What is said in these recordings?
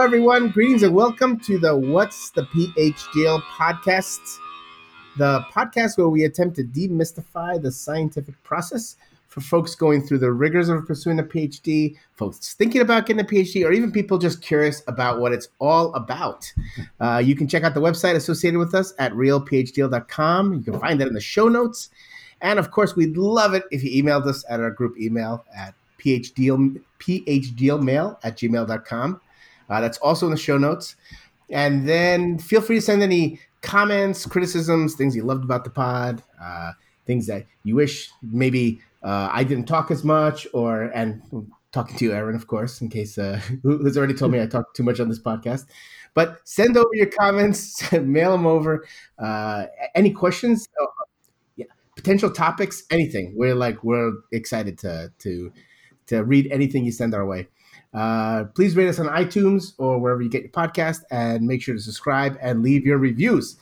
Hello, everyone. Greetings and welcome to the What's the PhDL podcast, the podcast where we attempt to demystify the scientific process for folks going through the rigors of pursuing a PhD, folks thinking about getting a PhD, or even people just curious about what it's all about. Uh, you can check out the website associated with us at realphdl.com. You can find that in the show notes. And of course, we'd love it if you emailed us at our group email at phdlmail at gmail.com. Uh, that's also in the show notes. And then feel free to send any comments, criticisms, things you loved about the pod, uh, things that you wish maybe uh, I didn't talk as much, or and talking to you, Aaron, of course, in case uh, who's already told me I talked too much on this podcast. But send over your comments, mail them over. Uh, any questions, uh, yeah, potential topics, anything. We're like we're excited to to to read anything you send our way. Uh, please rate us on iTunes or wherever you get your podcast, and make sure to subscribe and leave your reviews.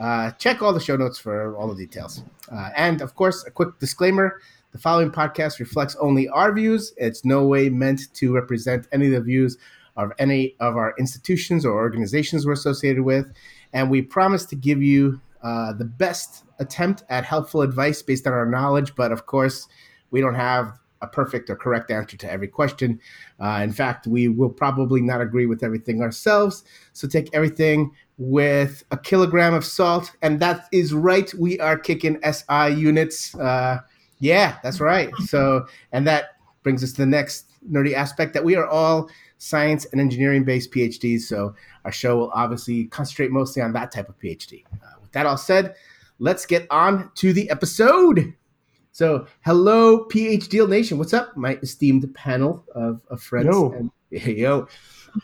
Uh, check all the show notes for all the details. Uh, and of course, a quick disclaimer: the following podcast reflects only our views. It's no way meant to represent any of the views of any of our institutions or organizations we're associated with, and we promise to give you uh, the best attempt at helpful advice based on our knowledge. But of course, we don't have a perfect or correct answer to every question. Uh, in fact, we will probably not agree with everything ourselves. So take everything with a kilogram of salt. And that is right. We are kicking SI units. Uh, yeah, that's right. So, and that brings us to the next nerdy aspect that we are all science and engineering based PhDs. So our show will obviously concentrate mostly on that type of PhD. Uh, with that all said, let's get on to the episode. So, hello, PhD Nation. What's up, my esteemed panel of, of friends? Yo. And, yo.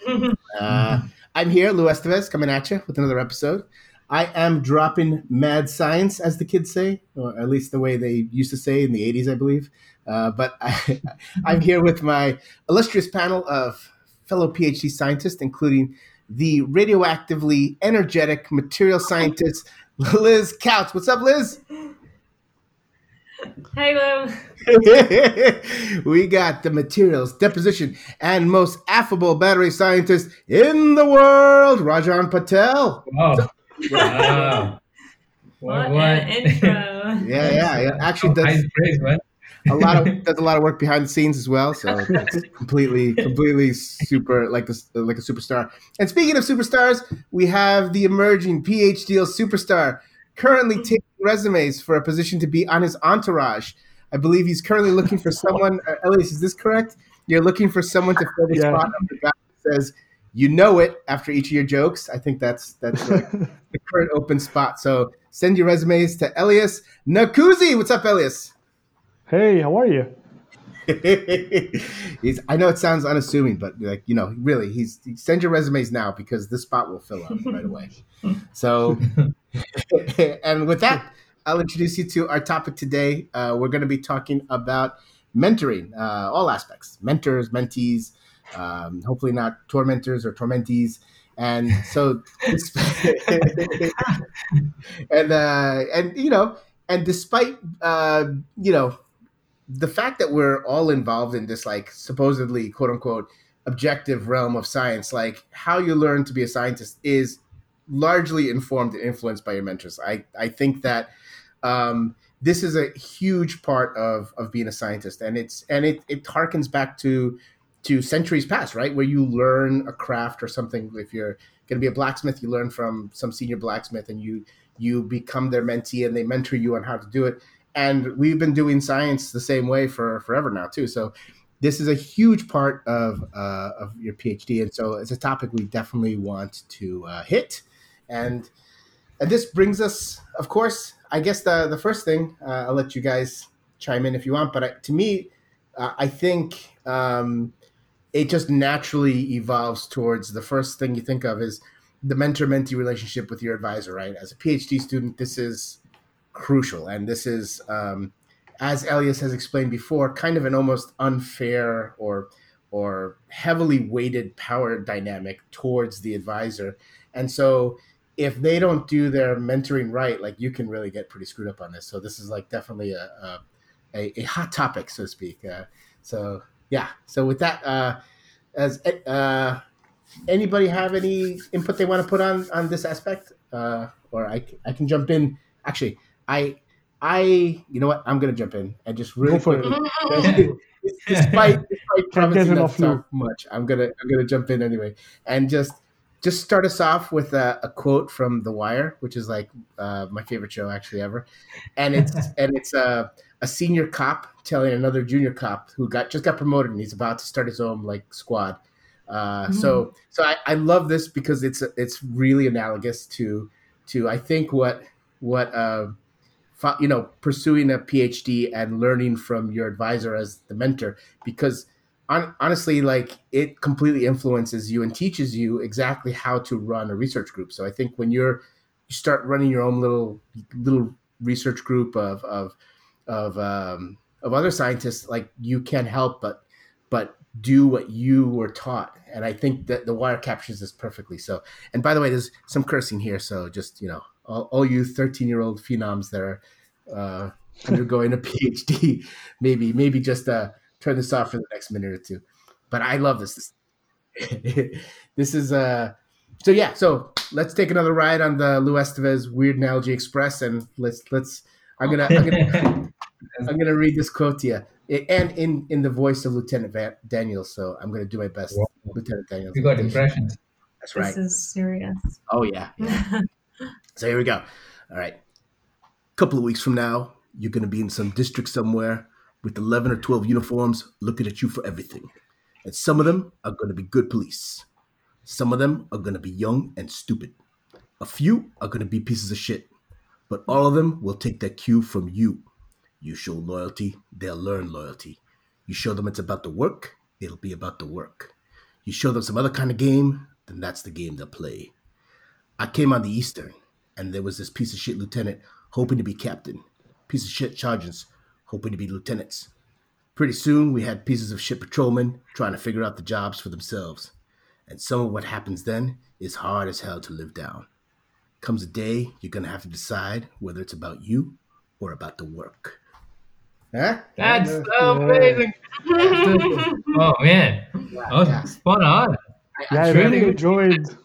uh, I'm here, Lou Estevez, coming at you with another episode. I am dropping mad science, as the kids say, or at least the way they used to say in the 80s, I believe. Uh, but I, I'm here with my illustrious panel of fellow PhD scientists, including the radioactively energetic material scientist, Liz Couch. What's up, Liz? Hey, Lou. we got the materials, deposition, and most affable battery scientist in the world, Rajan Patel. Wow. wow. What, an intro. Yeah, yeah, yeah. Actually, High does praise, man. a lot of does a lot of work behind the scenes as well. So it's completely, completely super like a like a superstar. And speaking of superstars, we have the emerging PhD superstar currently taking resumes for a position to be on his entourage. I believe he's currently looking for someone. Uh, Elias, is this correct? You're looking for someone to fill the Yeah. spot on the guy that says you know it after each of your jokes. I think that's that's like the current open spot. So send your resumes to Elias Nakuzi. What's up, Elias? Hey, how are you? he's, I know it sounds unassuming, but like you know, really, he's send your resumes now because this spot will fill up right away. So, and with that, I'll introduce you to our topic today. Uh, we're going to be talking about mentoring, uh, all aspects, mentors, mentees, um, hopefully not tormentors or tormentees. And so, and uh, and you know, and despite uh, you know the fact that we're all involved in this like supposedly quote unquote objective realm of science like how you learn to be a scientist is largely informed and influenced by your mentors. I i think that um this is a huge part of of being a scientist. And it's and it it harkens back to to centuries past right? Where you learn a craft or something. If you're going to be a blacksmith you learn from some senior blacksmith and you you become their mentee and they mentor you on how to do it and we've been doing science the same way for forever now too. So this is a huge part of uh, of your phd and so it's a topic we definitely want to uh, hit. And and this brings us of course i guess the the first thing uh, i'll let you guys chime in if you want. But I, to me uh, i think um, it just naturally evolves towards the first thing you think of is the mentor mentee relationship with your advisor right? As a phd student this is crucial. And this is, um, as Elias has explained before, kind of an almost unfair or or heavily weighted power dynamic towards the advisor. And so if they don't do their mentoring right, like you can really get pretty screwed up on this. So this is like definitely a a, a, a hot topic, so to speak. Uh, so yeah. So with that, uh, as uh, anybody have any input they want to put on on this aspect? Uh, or I, I can jump in. Actually, I I you know what? I'm gonna jump in and just really Go for quickly, despite despite promising not enough to talk Lou. much, I'm gonna I'm gonna jump in anyway. And just just start us off with a, a quote from The Wire, which is like uh, my favorite show actually ever, and it's and it's a a senior cop telling another junior cop who got just got promoted and he's about to start his own like squad. Uh, So so I, I love this because it's it's really analogous to to I think what what uh, fo- you know pursuing a PhD and learning from your advisor as the mentor because hon- honestly like it completely influences you and teaches you exactly how to run a research group. So I think when you're you start running your own little little research group of of of um, of other scientists, like you can't help but but do what you were taught. And I think that the wire captures this perfectly. So, and by the way, there's some cursing here, so just you know, all, all you 13 year old phenoms that are uh, undergoing a PhD, maybe maybe just uh, turn this off for the next minute or two. But I love this. This, this is uh so yeah so let's take another ride on the Lou Estevez Weird Analogy Express and let's let's I'm gonna I'm gonna I'm gonna read this quote to you It- and in in the voice of Lieutenant Van, Daniels so I'm gonna do my best Wow. Lieutenant Daniels You got impressions. that's right. This is serious. oh yeah, yeah. So here we go all right A couple of weeks from now you're gonna be in some district somewhere with 11 or 12 uniforms looking at you for everything and some of them are gonna be good police some of them are gonna be young and stupid A few are going to be pieces of shit, but all of them will take their cue from you. You show loyalty, they'll learn loyalty. You show them it's about the work, it'll be about the work. You show them some other kind of game, then that's the game they'll play. I came on the Eastern, and there was this piece of shit lieutenant hoping to be captain, piece of shit sergeants hoping to be lieutenants. Pretty soon, we had pieces of shit patrolmen trying to figure out the jobs for themselves. And some of what happens then is hard as hell to live down comes a day you're gonna have to decide whether it's about you or about the work. Huh? That's so amazing. oh man, oh, yeah. spot on. Yeah, I Really really enjoyed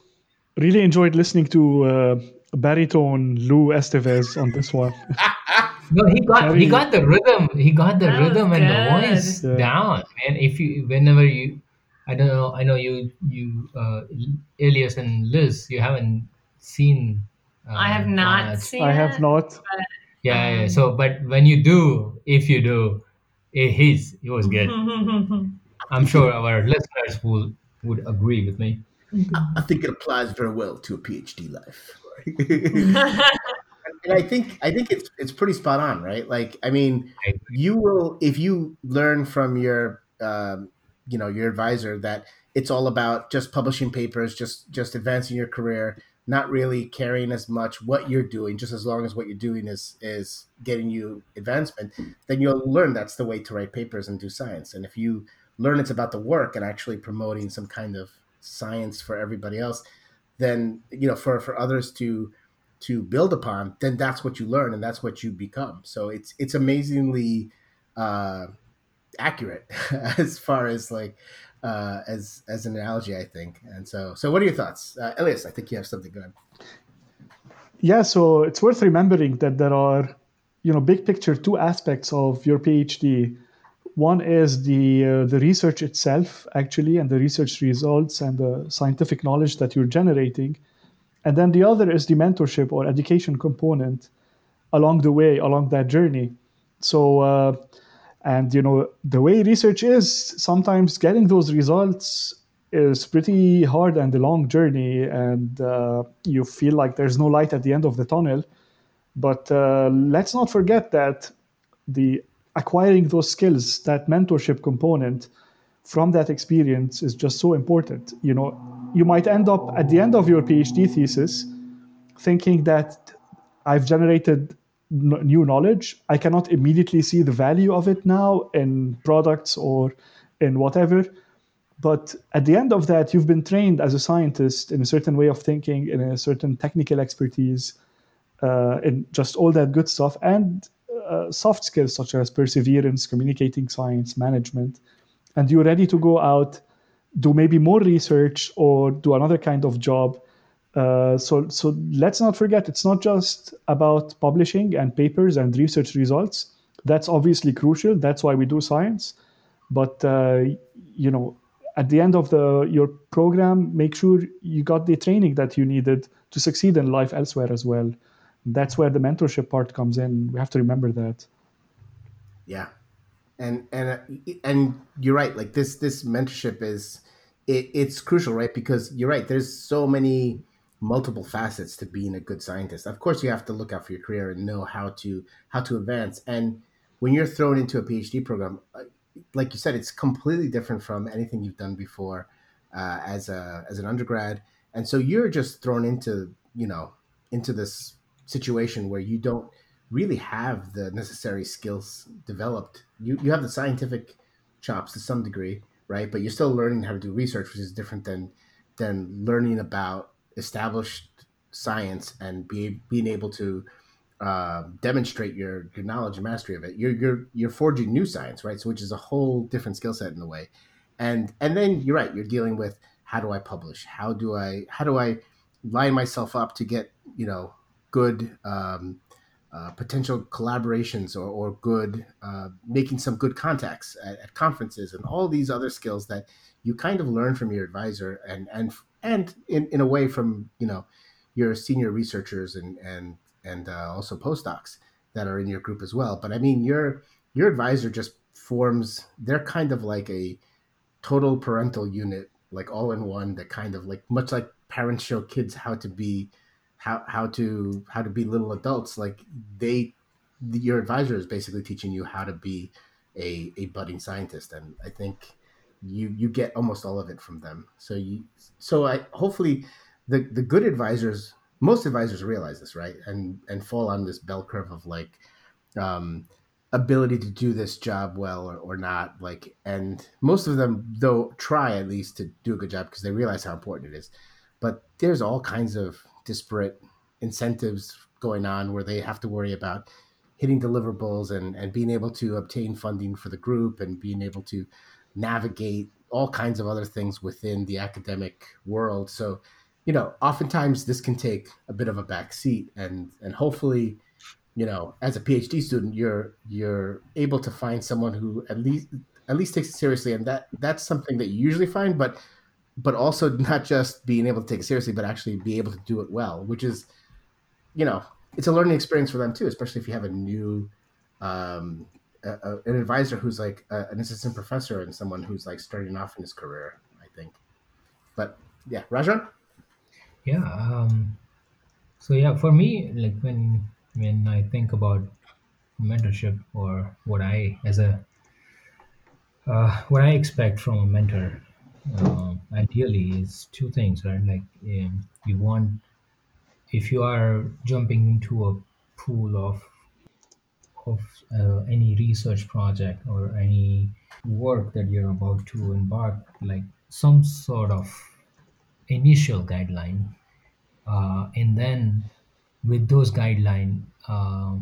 really enjoyed listening to uh, baritone Lou Estevez on this one. No, he got he got the rhythm. He got the rhythm and the voice Yeah. down, man. If you whenever you, I don't know. I know you you uh, Elias and Liz. You haven't seen. Uh, I have not that. seen I have it. not. Yeah, yeah. Um, So, but when you do, if you do, it, his it was good. I'm sure our listeners will would agree with me. I think it applies very well to a PhD life. and I think I think it's it's pretty spot on, right? Like, I mean, you will if you learn from your um, you know your advisor that it's all about just publishing papers, just just advancing your career, not really caring as much what you're doing, just as long as what you're doing is is getting you advancement, then you'll learn that's the way to write papers and do science. And if you learn it's about the work and actually promoting some kind of science for everybody else, then you know for for others to to build upon, then that's what you learn and that's what you become. So it's it's amazingly uh, accurate as far as like uh, as as an analogy, I think. And so so what are your thoughts, uh, Elias? I think you have something good. Yeah, so it's worth remembering that there are, you know, big picture two aspects of your PhD. One is the uh, the research itself, actually, and the research results and the scientific knowledge that you're generating, and then the other is the mentorship or education component along the way, along that journey. So, uh, and you know, the way research is, sometimes getting those results is pretty hard and a long journey, and uh, you feel like there's no light at the end of the tunnel. But uh, let's not forget that the acquiring those skills, that mentorship component from that experience is just so important. You know, you might end up at the end of your PhD thesis thinking that I've generated new knowledge. I cannot immediately see the value of it now in products or in whatever. But at the end of that, you've been trained as a scientist in a certain way of thinking, in a certain technical expertise, uh, in just all that good stuff, and uh, soft skills such as perseverance, communicating science, management. And you're ready to go out do maybe more research or do another kind of job. Uh, so, so let's not forget, it's not just about publishing and papers and research results. That's obviously crucial. That's why we do science. But uh, you know, at the end of the your program, make sure you got the training that you needed to succeed in life elsewhere as well. That's where the mentorship part comes in. We have to remember that. Yeah, and and and you're right. Like this this mentorship is it, it's crucial, right? Because you're right. There's so many multiple facets to being a good scientist. Of course, you have to look out for your career and know how to how to advance. And when you're thrown into a PhD program, uh, like you said, it's completely different from anything you've done before uh, as a as an undergrad, and so you're just thrown into you know into this situation where you don't really have the necessary skills developed. You you have the scientific chops to some degree, right? But you're still learning how to do research, which is different than than learning about established science and be, being able to uh, demonstrate your your knowledge and mastery of it. You're you're you're forging new science, right? So which is a whole different skill set in a way. And and then you're right. You're dealing with how do I publish? How do I how do I line myself up to get you know good um, uh, potential collaborations or, or good uh, making some good contacts at, at, conferences and all these other skills that you kind of learn from your advisor and and and in, in a way from you know your senior researchers and and and uh, also postdocs that are in your group as well. But I mean, your your advisor just forms. They're kind of like a total parental unit, like all in one. That kind of like much like parents show kids how to be, how how to how to be little adults. Like they, your advisor is basically teaching you how to be a a budding scientist, and I think you you get almost all of it from them. So you so I hopefully the the good advisors most advisors realize this, right? And and fall on this bell curve of like um, ability to do this job well or, or not. Like, and most of them though try at least to do a good job because they realize how important it is. But there's all kinds of disparate incentives going on where they have to worry about hitting deliverables and, and being able to obtain funding for the group and being able to navigate all kinds of other things within the academic world. So you know, oftentimes this can take a bit of a back seat and and hopefully, you know, as a PhD student, you're you're able to find someone who at least at least takes it seriously and that that's something that you usually find, but but also not just being able to take it seriously, but actually be able to do it well, which is, you know, it's a learning experience for them too, especially if you have a new um, a, a, an advisor who's like a, an assistant professor and someone who's like starting off in his career, I think. But yeah, Rajan? yeah um, so yeah for me like when when i think about mentorship or what i as a uh, what i expect from a mentor uh, ideally is two things right? Like um, you want if you are jumping into a pool of of uh, any research project or any work that you're about to embark like some sort of initial guideline uh, and then with those guideline uh,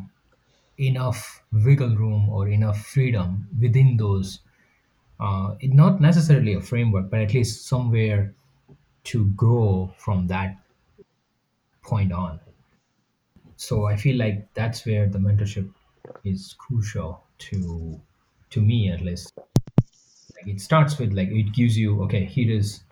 enough wiggle room or enough freedom within those uh, it, not necessarily a framework but at least somewhere to grow from that point on. So i feel like that's where the mentorship is crucial to to me at least. Like it starts with like it gives you okay here is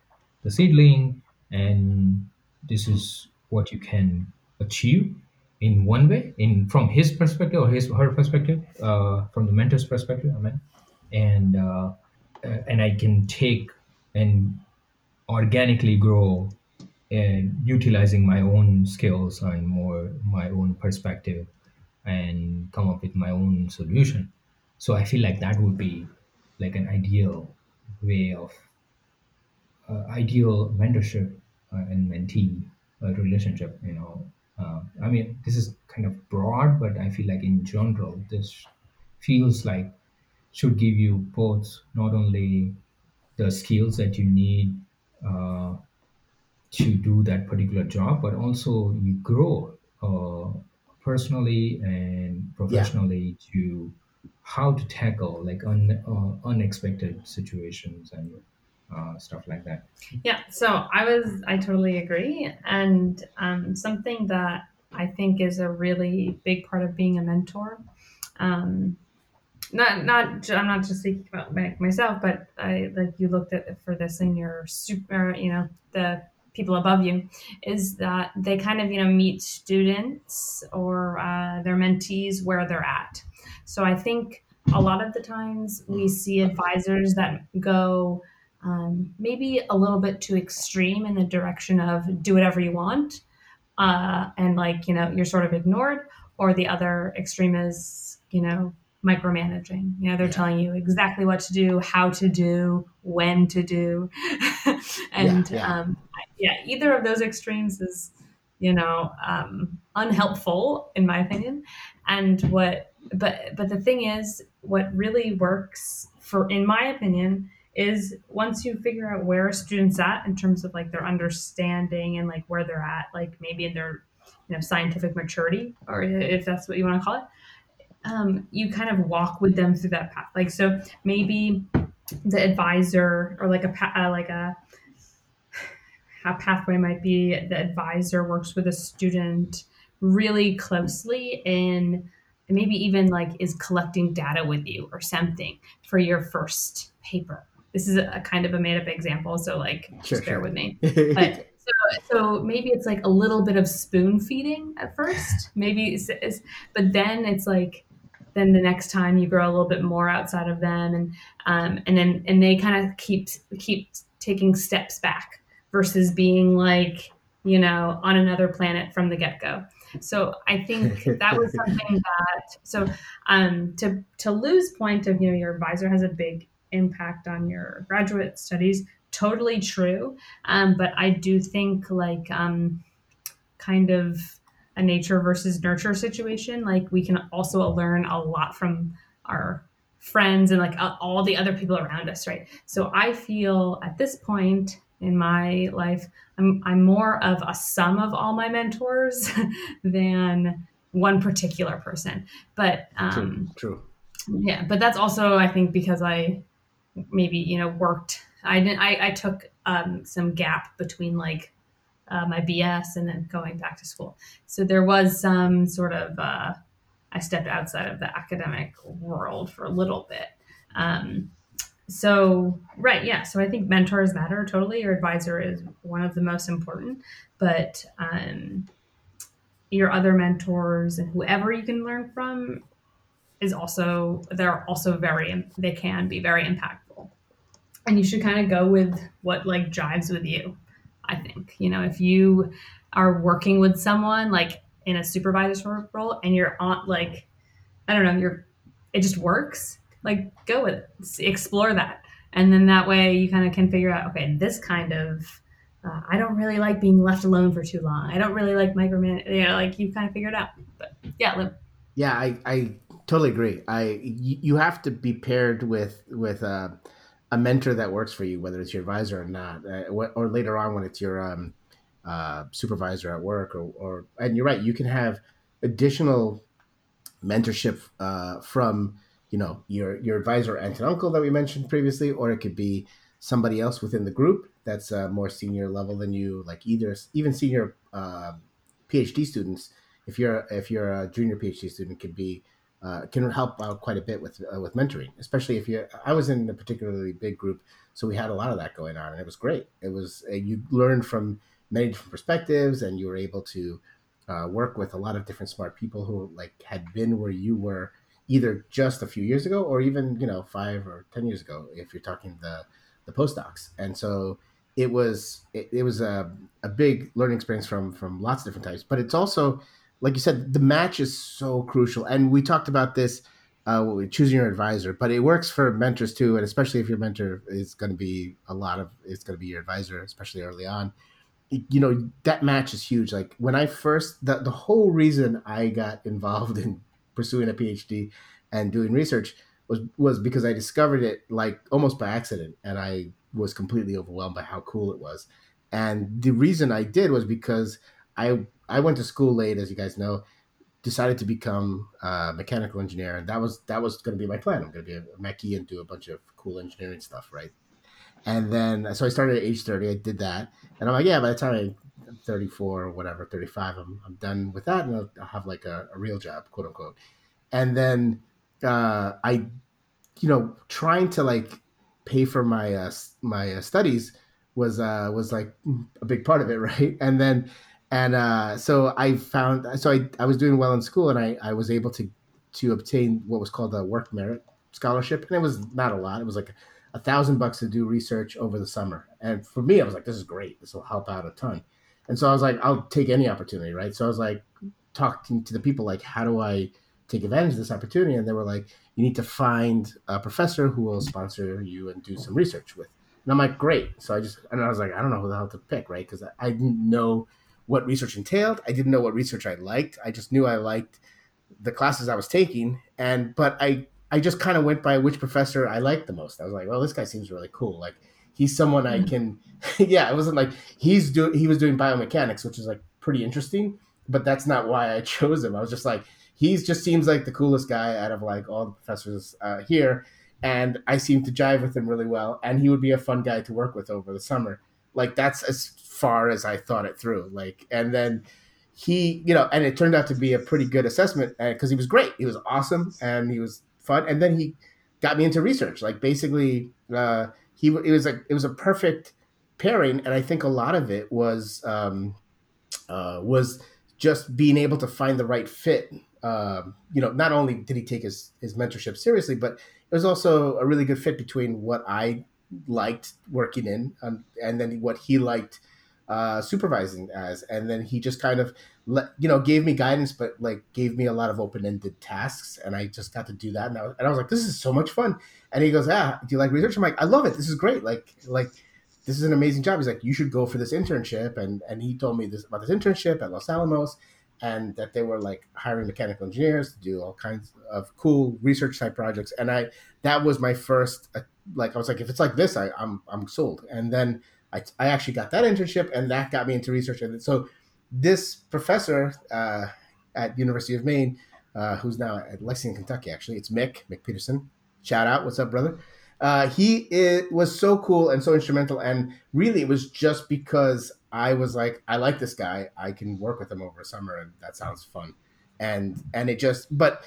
the seedling and this is what you can achieve in one way in from his perspective or his her perspective uh, from the mentor's perspective i mean. And uh, and i can take and organically grow and utilizing my own skills and more my own perspective and come up with my own solution. So i feel like that would be like an ideal way of uh, ideal mentorship uh, and mentee uh, relationship you know. Uh, i mean this is kind of broad but i feel like in general this feels like should give you both not only the skills that you need uh, to do that particular job but also you grow uh, personally and professionally yeah. to how to tackle like un, uh, unexpected situations and uh, stuff like that. Yeah, so I was, I totally agree. And um, something that I think is a really big part of being a mentor. Um, not, not, I'm not just speaking about myself, but I like you looked at for this in your super, you know, the people above you, is that they kind of, you know, meet students or uh, their mentees where they're at. So I think a lot of the times we see advisors that go um, maybe a little bit too extreme in the direction of do whatever you want uh, and like you know you're sort of ignored or the other extreme is you know micromanaging you know they're yeah. telling you exactly what to do how to do when to do and yeah, yeah. Um, yeah, either of those extremes is you know um, unhelpful in my opinion and what but but the thing is what really works for in my opinion is once you figure out where a student's at in terms of like their understanding and like where they're at, like maybe in their you know scientific maturity, or if that's what you want to call it, um, you kind of walk with them through that path. Like so, maybe the advisor or like a uh, like a a pathway might be the advisor works with a student really closely in maybe even like is collecting data with you or something for your first paper this is a kind of a made up example, so like sure, just bear sure. with me. But so, so maybe it's like a little bit of spoon feeding at first, maybe, it's, it's, but then it's like then the next time you grow a little bit more outside of them, and um, and then and they kind of keep keep taking steps back versus being like you know on another planet from the get go. So I think that was something that so um, to to Lou's point of you know your advisor has a big impact on your graduate studies. Totally true. Um, but I do think like um, kind of a nature versus nurture situation. Like we can also learn a lot from our friends and like all the other people around us, right? So I feel at this point in my life, I'm I'm more of a sum of all my mentors than one particular person. But um, true, true. Yeah, but that's also I think because I maybe you know worked. I didn't. I, I took um, some gap between like uh, my BS and then going back to school. So there was some sort of uh, I stepped outside of the academic world for a little bit. Um, so right, yeah. So I think mentors matter totally. Your advisor is one of the most important, but um, your other mentors and whoever you can learn from is also they're also very they can be very impactful and you should kind of go with what like jives with you i think you know if you are working with someone like in a supervisor role and you're on like i don't know you're it just works like go with it explore that. And then that way you kind of can figure out okay this kind of uh, i don't really like being left alone for too long. I don't really like micromanage you know like you kind of figure it out. But yeah yeah i i totally agree. I you have to be paired with with a, a mentor that works for you, whether it's your advisor or not, uh, or later on when it's your um, uh, supervisor at work, or, or and you're right, you can have additional mentorship uh, from you know your your advisor aunt and uncle that we mentioned previously, or it could be somebody else within the group that's a more senior level than you, like either even senior uh, PhD students. If you're if you're a junior PhD student, could be uh, can help out quite a bit with uh, with mentoring, especially if you. I was in a particularly big group, so we had a lot of that going on, and it was great. It was uh, you learned from many different perspectives, and you were able to uh, work with a lot of different smart people who like had been where you were either just a few years ago or even you know five or ten years ago if you're talking the the postdocs and so it was it, it was a, a big learning experience from from lots of different types but it's also like you said, the match is so crucial. And we talked about this uh, choosing your advisor, but it works for mentors too, and especially if your mentor is going to be a lot of it's going to be your advisor, especially early on. You know that match is huge. Like when I first, the the whole reason I got involved in pursuing a PhD and doing research was was because I discovered it like almost by accident, and I was completely overwhelmed by how cool it was. And the reason I did was because I I went to school late, as you guys know. Decided to become a mechanical engineer, and that was that was going to be my plan. I'm going to be a mechie and do a bunch of cool engineering stuff, right? And then so I started at age thirty. I did that, and I'm like, yeah. By the time I'm 34 or whatever, 35, I'm, I'm done with that, and I'll, I'll have like a, a real job, quote unquote. And then uh, I, you know, trying to like pay for my uh, my uh, studies was uh, was like a big part of it, right? And then and uh, so I found so I, I was doing well in school, and I, I was able to to obtain what was called a work merit scholarship, and it was not a lot. It was like a thousand bucks to do research over the summer, and for me, I was like, this is great. This will help out a ton. And so I was like, I'll take any opportunity, right? So I was like talking to the people, like, how do I take advantage of this opportunity? And they were like, you need to find a professor who will sponsor you and do some research with. And I'm like, great. So I just, and I was like, I don't know who the hell to pick, right? Because I, I didn't know what research entailed. I didn't know what research I liked. I just knew I liked the classes I was taking. And, but I, I just kind of went by which professor I liked the most. I was like, well, this guy seems really cool. Like, he's someone I mm-hmm. can, yeah, it wasn't like he's doing, he was doing biomechanics, which is like pretty interesting, but that's not why I chose him. I was just like, he just seems like the coolest guy out of like all the professors uh, here and I seem to jive with him really well. And he would be a fun guy to work with over the summer. Like that's as far as I thought it through. Like, and then he, you know, and it turned out to be a pretty good assessment because uh, he was great. He was awesome and he was fun. And then he got me into research. Like basically, uh, he it was like it was a perfect pairing, and I think a lot of it was um, uh, was just being able to find the right fit. Um, you know, not only did he take his his mentorship seriously, but it was also a really good fit between what I liked working in um, and then what he liked uh, supervising as. And then he just kind of, let, you know, gave me guidance, but like gave me a lot of open ended tasks. And I just got to do that. And I, was, and I was like, this is so much fun. And he goes, ah, do you like research? I'm like, I love it. This is great. Like, like, this is an amazing job. He's like, you should go for this internship. And, and he told me this about this internship at Los Alamos and that they were like hiring mechanical engineers to do all kinds of cool research type projects. And I that was my first uh, like I was like if it's like this, I, I'm I'm sold. And then I I actually got that internship, and that got me into research. And so this professor uh, at University of Maine, uh, who's now at Lexington, Kentucky, actually, it's Mick Mick Peterson. Shout out, what's up, brother? Uh, he it was so cool and so instrumental, and really, it was just because I was like, I like this guy. I can work with him over a summer, and that sounds fun. And and it just, but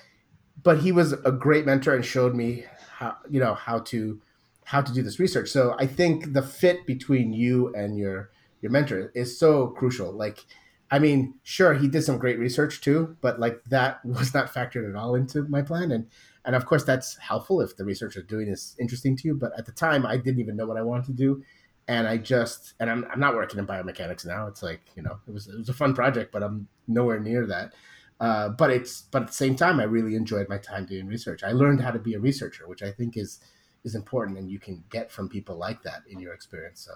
but he was a great mentor and showed me how you know how to how to do this research. So I think the fit between you and your your mentor is so crucial. Like, I mean, sure, he did some great research too, but like that was not factored at all into my plan. And and of course, that's helpful if the research is doing is interesting to you. But at the time, I didn't even know what I wanted to do and I just and I'm, I'm not working in biomechanics now. It's like you know it was it was a fun project, but I'm nowhere near that. Uh, but it's but at the same time, I really enjoyed my time doing research. I learned how to be a researcher, which I think is is important, and you can get from people like that in your experience. So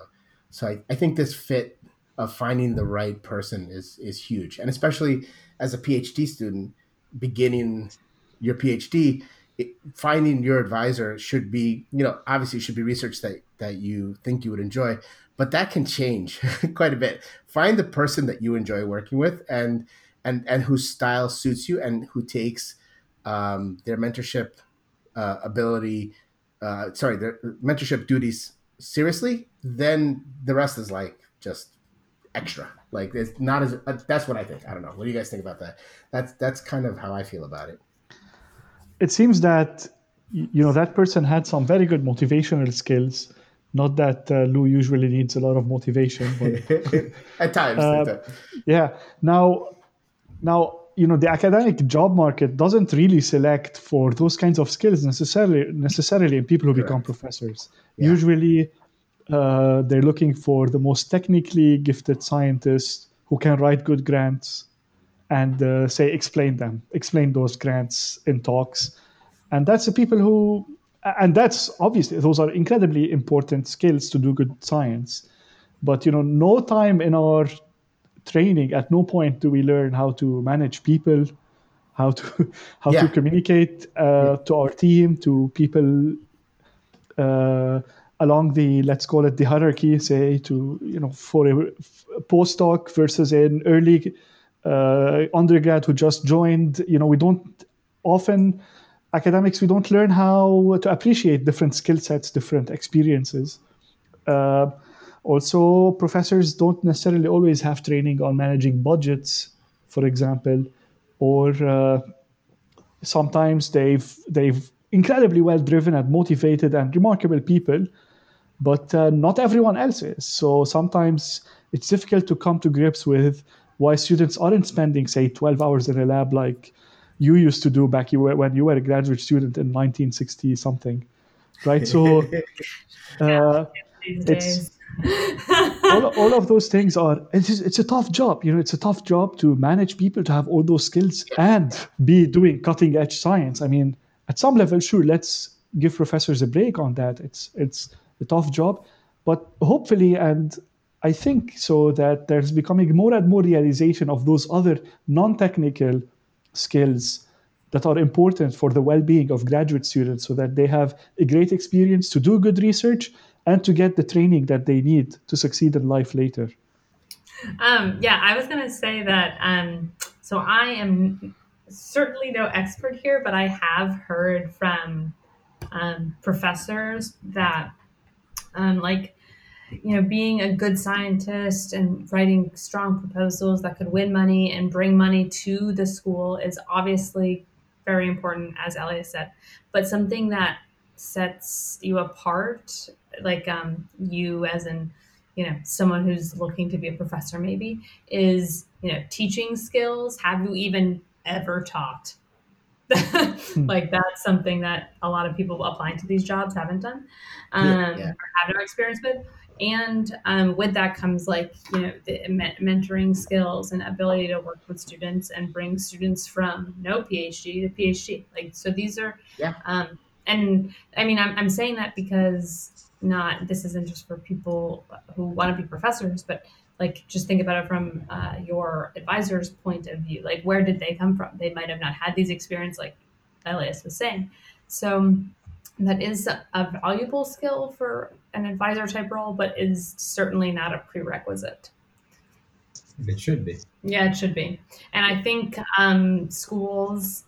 so I, I think this fit of finding the right person is is huge, and especially as a PhD student beginning your PhD, it, finding your advisor should be you know obviously should be research that that you think you would enjoy but that can change quite a bit find the person that you enjoy working with and and and whose style suits you and who takes um, their mentorship uh, ability uh, sorry their mentorship duties seriously then the rest is like just extra. Like it's not as uh, that's what i think. I don't know. What do you guys think about that? That's that's kind of how i feel about it. It seems that you know that person had some very good motivational skills. Not that uh, Lou usually needs a lot of motivation, but at times. Uh, yeah. Now, now you know the academic job market doesn't really select for those kinds of skills necessarily necessarily in people who Correct. become professors. Yeah. Usually, uh, they're looking for the most technically gifted scientists who can write good grants and uh, say explain them, explain those grants in talks, and that's the people who and that's obviously those are incredibly important skills to do good science but you know no time in our training at no point do we learn how to manage people how to how yeah. to communicate uh, yeah. to our team to people uh, along the let's call it the hierarchy say to you know for a postdoc versus an early uh, undergrad who just joined you know we don't often academics we don't learn how to appreciate different skill sets different experiences Uh, also, professors don't necessarily always have training on managing budgets, for example, or uh, sometimes they've they've incredibly well driven and motivated and remarkable people, but uh, not everyone else is. So sometimes it's difficult to come to grips with why students aren't spending, say, 12 hours in a lab like you used to do back when you were a graduate student in 1960 something, right? So uh, it's all, all of those things are it's, it's a tough job you know it's a tough job to manage people to have all those skills and be doing cutting edge science. I mean at some level sure let's give professors a break on that. It's it's a tough job but hopefully and i think so that there's becoming more and more realization of those other non-technical skills that are important for the well-being of graduate students so that they have a great experience to do good research and to get the training that they need to succeed in life later. Um, yeah, I was going to say that. Um, so I am certainly no expert here, but I have heard from um, professors that, um, like, you know, being a good scientist and writing strong proposals that could win money and bring money to the school is obviously very important, as Elias said, but something that sets you apart like um, you as in you know someone who's looking to be a professor maybe is you know teaching skills. Have you even ever taught? Hmm. like that's something that a lot of people applying to these jobs haven't done um, yeah, yeah. or have no experience with. And um, with that comes like you know the mentoring skills and ability to work with students and bring students from no phd to phd like so these are yeah. um, and i mean I'm, I'm saying that because not this isn't just for people who want to be professors but like just think about it from uh, your advisor's point of view. Like where did they come from? They might have not had these experience like elias was saying. So that is a valuable skill for an advisor type role but is certainly not a prerequisite. It should be. Yeah it should be. And i think um, schools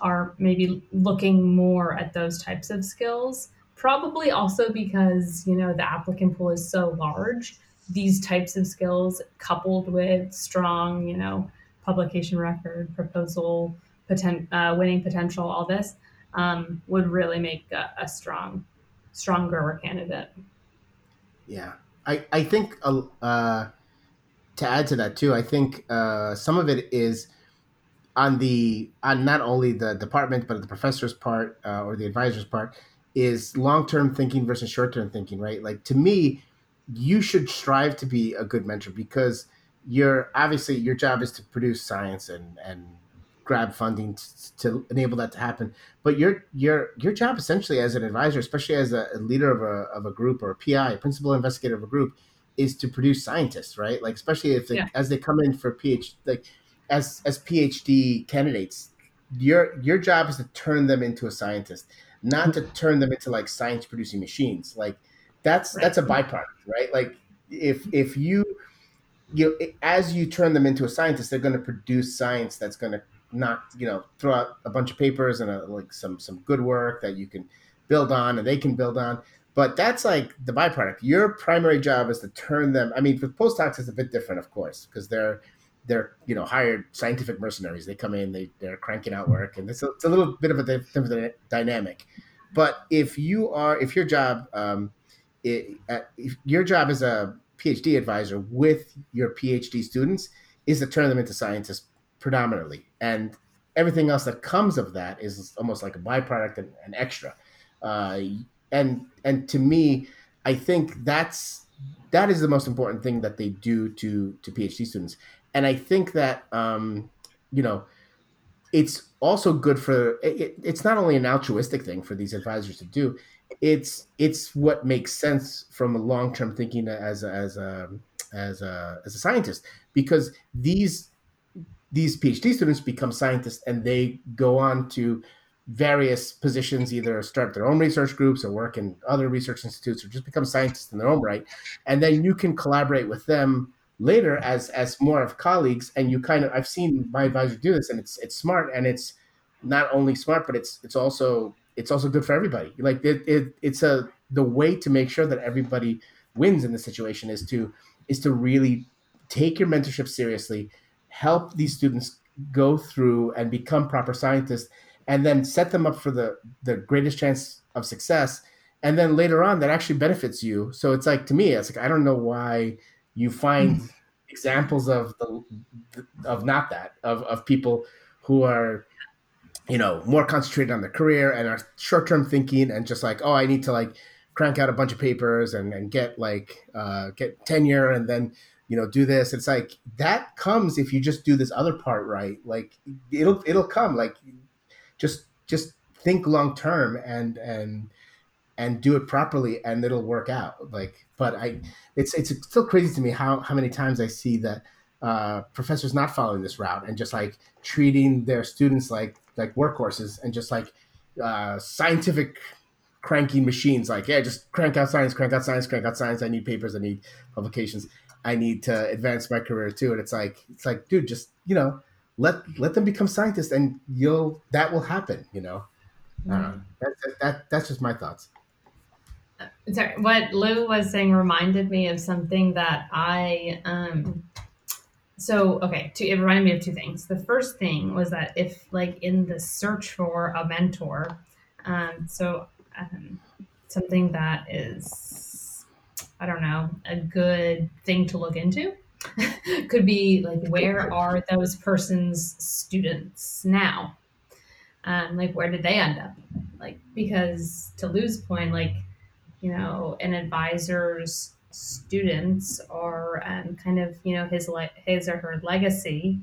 are maybe looking more at those types of skills probably also because you know the applicant pool is so large these types of skills coupled with strong you know publication record proposal poten- uh, winning potential all this um, would really make a, a, strong stronger candidate. Yeah. I i think uh, to add to that too i think uh, some of it is on the on not only the department but the professor's part uh, or the advisor's part is long term thinking versus short term thinking, right? Like to me, you should strive to be a good mentor because you're obviously your job is to produce science and and grab funding to, to enable that to happen. But your your your job essentially as an advisor, especially as a, leader of a of a group or a PI, a principal investigator of a group, is to produce scientists, right? Like especially if they, yeah. as they come in for PhD, like as as PhD candidates, your your job is to turn them into a scientist not mm-hmm. to turn them into like science producing machines. Like that's right. that's a byproduct, right? Like if if you you know, as you turn them into a scientist, they're going to produce science that's going to not you know throw out a bunch of papers and a, like some some good work that you can build on and they can build on. But that's like the byproduct. Your primary job is to turn them. I mean, for postdocs, it's a bit different, of course, because they're they're you know hired scientific mercenaries. They come in, they they're cranking out work, and it's a, it's a little bit of a different dynamic. But if you are, if your job, um, it, uh, if your job as a PhD advisor with your PhD students is to turn them into scientists predominantly, and everything else that comes of that is almost like a byproduct and an extra. Uh, and and to me, I think that's that is the most important thing that they do to to PhD students and I think that um, you know it's also good for it, it's not only an altruistic thing for these advisors to do it's it's what makes sense from a long-term thinking as a, as a as a as a scientist. Because these these PhD students become scientists and they go on to various positions either start their own research groups or work in other research institutes or just become scientists in their own right. And then you can collaborate with them later as as more of colleagues and you kind of i've seen my advisor do this and it's it's smart and it's not only smart but it's it's also it's also good for everybody like it, it it's a the way to make sure that everybody wins in this situation is to is to really take your mentorship seriously, help these students go through and become proper scientists, and then set them up for the the greatest chance of success. And then later on, that actually benefits you. So it's like to me, it's like I don't know why you find mm. examples of the of not that of of people who are you know more concentrated on their career and are short term thinking and just like oh I need to like crank out a bunch of papers and, and get like uh, get tenure and then you know do this. It's like that comes if you just do this other part right. Like it'll it'll come. Like just just think long term and and and do it properly and it'll work out. Like but i it's it's still crazy to me how how many times i see that uh, professors not following this route and just like treating their students like like workhorses and just like uh, scientific cranky machines like yeah just crank out science crank out science crank out science. I need papers i need publications. I need to advance my career too. And it's like it's like dude just you know let let them become scientists and you'll that will happen you know? Mm. that, that, that's just my thoughts. uh, sorry what lou was saying reminded me of something that i um so okay to, it reminded me of two things the first thing was that if like in the search for a mentor um, so um, something that is, I don't know, a good thing to look into. Could be like, where are those person's students now? Um, like, where did they end up? Like, because to Lou's point, like, you know, an advisor's students are um, kind of, you know, his le- his or her legacy,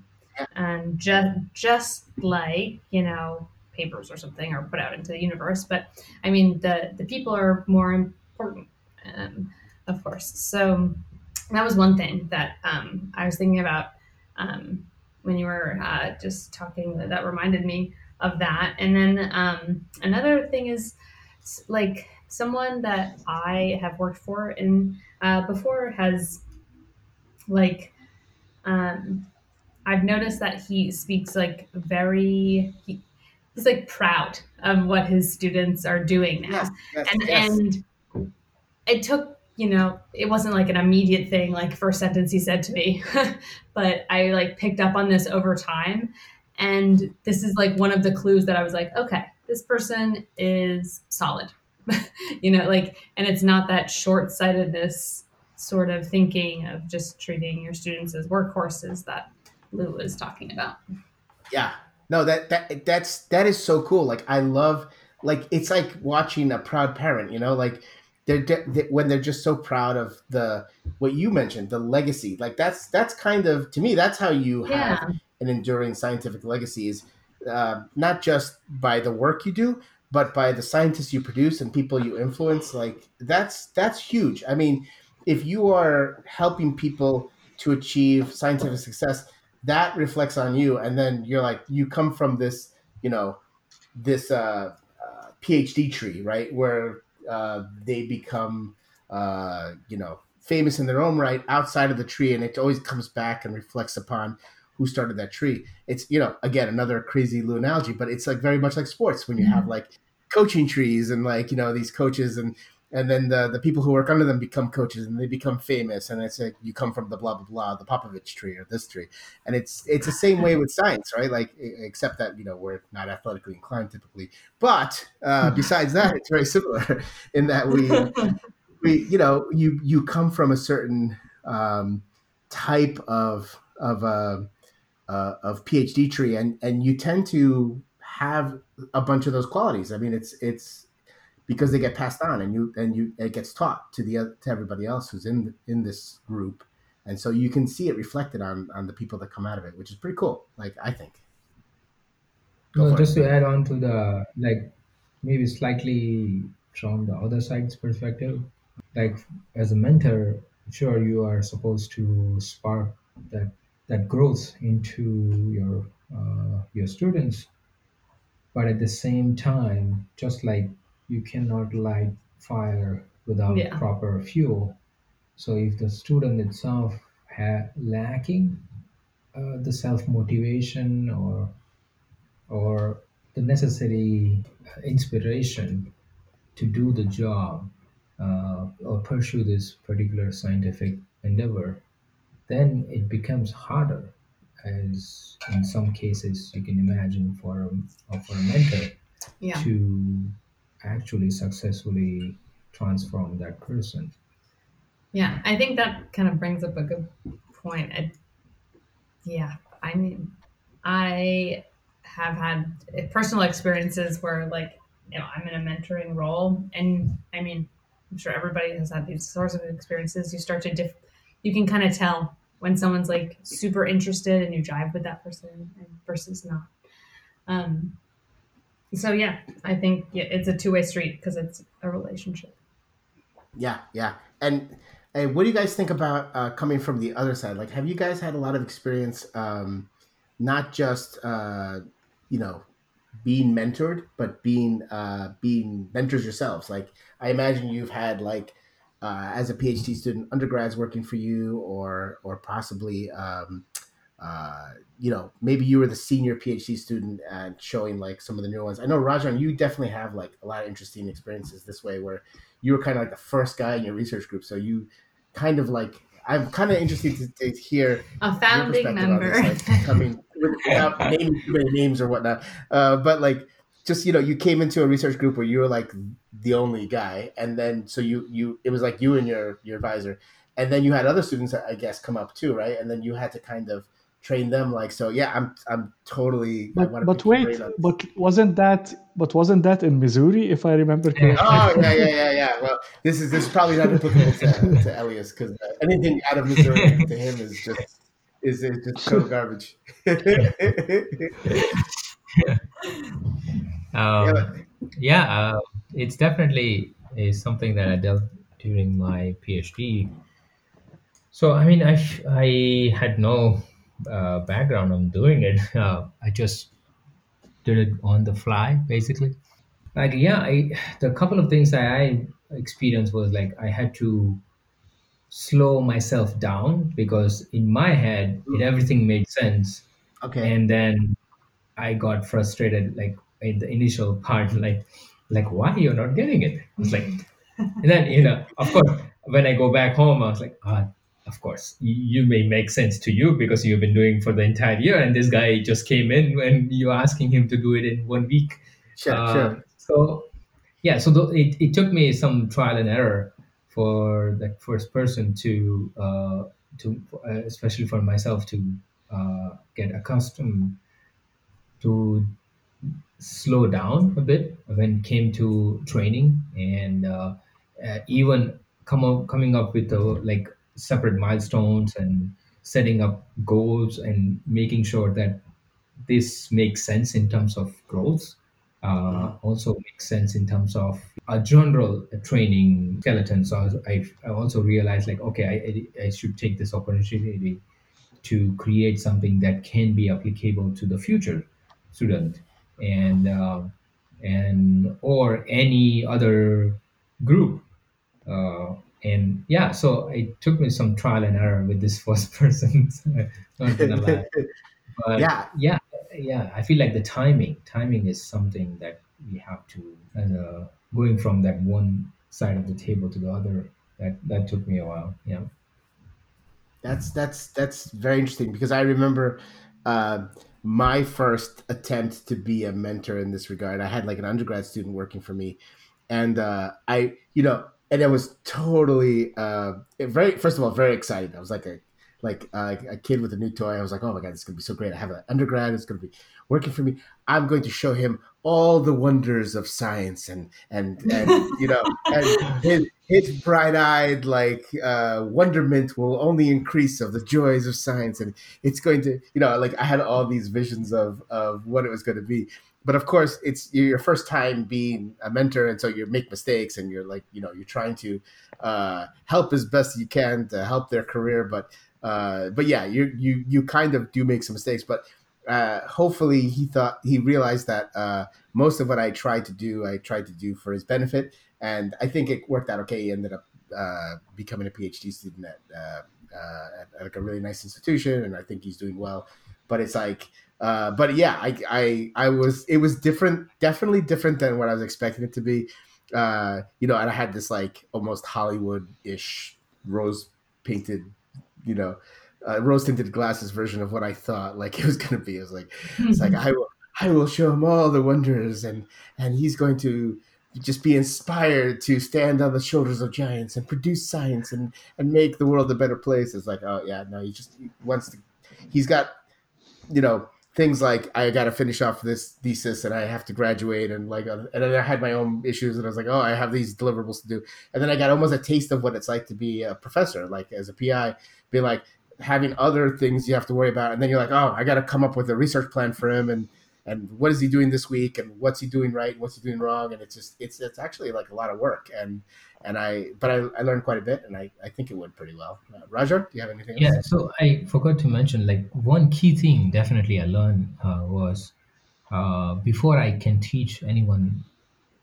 and just just like you know papers or something are put out into the universe. But I mean, the the people are more important, um, of course. So that was one thing that um, I was thinking about um, when you were uh, just talking. That, that reminded me of that. And then um, another thing is like someone that I have worked for and uh, before has like um, I've noticed that he speaks like very he, he's like proud of what his students are doing now. Yes, yes, and yes. and it took, you know, it wasn't like an immediate thing, like first sentence he said to me, but I like picked up on this over time. And this is like one of the clues that I was like, okay, this person is solid. you know, like, and it's not that short sightedness sort of thinking of just treating your students as workhorses that Lou was talking about. Yeah, no, that that that's that is so cool. Like I love like it's like watching a proud parent. You know, like they're, they, when they're just so proud of the what you mentioned, the legacy. Like that's that's kind of to me that's how you yeah. have an enduring scientific legacy is uh, not just by the work you do, but by the scientists you produce and people you influence. Like that's that's huge. I mean, if you are helping people to achieve scientific success that reflects on you and then you're like you come from this you know this uh, uh, phd tree right where uh, they become uh, you know famous in their own right outside of the tree and it always comes back and reflects upon who started that tree it's you know again another crazy analogy but it's like very much like sports when you mm-hmm. have like coaching trees and like you know these coaches and and then the the people who work under them become coaches and they become famous. And it's like you come from the blah blah blah the Popovich tree or this tree. And it's it's the same way with science right? Like except that you know we're not athletically inclined typically. But uh, besides that it's very similar in that we we you know you you come from a certain um, type of of uh, uh, of PhD tree and and you tend to have a bunch of those qualities. I mean it's it's because they get passed on and you and you it gets taught to the to everybody else who's in in this group. And so you can see it reflected on on the people that come out of it which is pretty cool like i think. No, just it. to add on to the like maybe slightly from the other side's perspective like as a mentor sure you are supposed to spark that that growth into your uh, your students but at the same time just like you cannot light fire without yeah. proper fuel. So if the student itself ha- lacking uh, the self motivation or or the necessary inspiration to do the job, uh, or pursue this particular scientific endeavor, then it becomes harder. As in some cases, you can imagine for a, for a mentor Yeah. to actually successfully transform that person. Yeah, I think that kind of brings up a good point. I, yeah, I mean, I have had personal experiences where, like, you know, I'm in a mentoring role, and I mean, I'm sure everybody has had these sorts of experiences. You start to diff, you can kind of tell when someone's like super interested and you jive with that person versus not. Um, so yeah, I think yeah, it's a two way street because it's a relationship. Yeah, yeah, and and what do you guys think about uh, coming from the other side? Like, have you guys had a lot of experience, um, not just uh, you know being mentored, but being uh, being mentors yourselves? Like, I imagine you've had like uh, as a PhD student, undergrads working for you, or or possibly um, uh, you know maybe you were the senior PhD student and showing like some of the new ones. I know Rajan, you definitely have like a lot of interesting experiences this way where you were kind of like the first guy in your research group, so you kind of like I'm kind of interested to, to hear a founding member this, like, coming without naming too many names or whatnot. Uh, but like, just you know, you came into a research group where you were like the only guy, and then so you you it was like you and your your advisor, and then you had other students I guess come up too, right? And then you had to kind of train them like so yeah i'm i'm totally but, but wait but wasn't that but wasn't that in missouri if i remember correctly? Oh yeah yeah yeah yeah. Well this is this is probably not applicable to, to elias because anything out of missouri to him is just is, is just so garbage um, yeah uh, it's definitely is something that i dealt during my phd so i mean i i had no uh, background on doing it. Uh, I just did it on the fly, basically. Like, yeah, I, the couple of things that I experienced was like I had to slow myself down because in my head, it everything made sense. Okay. And then I got frustrated, like in the initial part, like, like why you're not getting it? It's like, and then you know, of course, when I go back home, I was like, ah, of course you, may make sense to you because you've been doing for the entire year and this guy just came in when you're asking him to do it in one week sure, uh, sure. so yeah so th- it, it took me some trial and error for that first person to uh, to uh, especially for myself to uh, get accustomed to slow down a bit when it came to training and uh, uh, even come up, coming up with the like separate milestones and setting up goals and making sure that this makes sense in terms of growth uh, mm-hmm. also makes sense in terms of a general training skeleton so I, I also realized like okay I, I should take this opportunity to create something that can be applicable to the future student and uh, and or any other group uh, and yeah so it took me some trial and error with this first person not gonna lie. But yeah. yeah yeah i feel like the timing timing is something that we have to a going from that one side of the table to the other that that took me a while yeah. That's that's that's very interesting because i remember uh, my first attempt to be a mentor in this regard i had like an undergrad student working for me and uh, i you know and it was totally uh, very. First of all, very excited. I was like a like uh, a kid with a new toy. I was like, oh my god, this is gonna be so great. I have an undergrad. It's gonna be working for me. I'm going to show him all the wonders of science and and and you know and his, his bright-eyed like uh, wonderment will only increase of the joys of science. And it's going to you know like i had all these visions of of what it was going to be. But of course it's your first time being a mentor and so you make mistakes and you're like you know you're trying to uh, help as best you can to help their career. But uh, but yeah you you you kind of do make some mistakes. But uh, hopefully he thought he realized that uh, most of what I tried to do I tried to do for his benefit and I think it worked out okay he ended up uh, becoming a PhD student at, uh, at, at like a really nice institution and I think he's doing well but it's like uh, but yeah, I, I I was it was different, definitely different than what I was expecting it to be. uh, you know, and I had this like almost Hollywood ish rose painted, you know, uh, rose tinted glasses version of what I thought like it was going to be. It was like, it's like I will, I will show him all the wonders, and and he's going to just be inspired to stand on the shoulders of giants and produce science and and make the world a better place. It's like, oh yeah, no, he just wants to. He's got, you know, things like I got to finish off this thesis and I have to graduate and like, uh, and then I had my own issues and I was like, oh, I have these deliverables to do, and then I got almost a taste of what it's like to be a professor, like as a PI, being like having other things you have to worry about, and then you're like, oh, I got to come up with a research plan for him and and what is he doing this week and what's he doing right what's he doing wrong and it's just it's it's actually like a lot of work and and i but i, I learned quite a bit and i i think it went pretty well uh, roger do you have anything Yeah, else? so I forgot to mention like one key thing definitely I learned uh, was uh, before I can teach anyone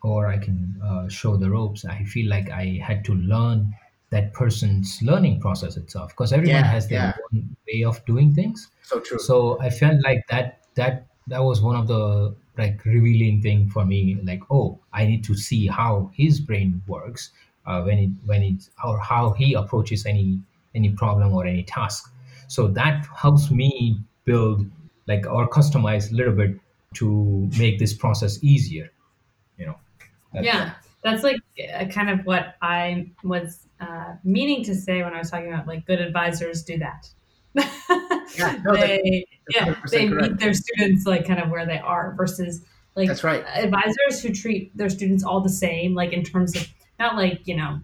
or I can uh, show the ropes, I feel like I had to learn that person's learning process itself because everyone Yeah, has their yeah. own way of doing things. so true So I felt like that that that was one of the like revealing thing for me. Like, oh, I need to see how his brain works uh, when it when it or how he approaches any any problem or any task. So that helps me build like or customize a little bit to make this process easier. You know. That- yeah that's like uh, kind of what i was uh, meaning to say when i was talking about like good advisors do that Yeah, no, they yeah they correct. meet their students like kind of where they are versus like that's right. advisors who treat their students all the same like in terms of not like you know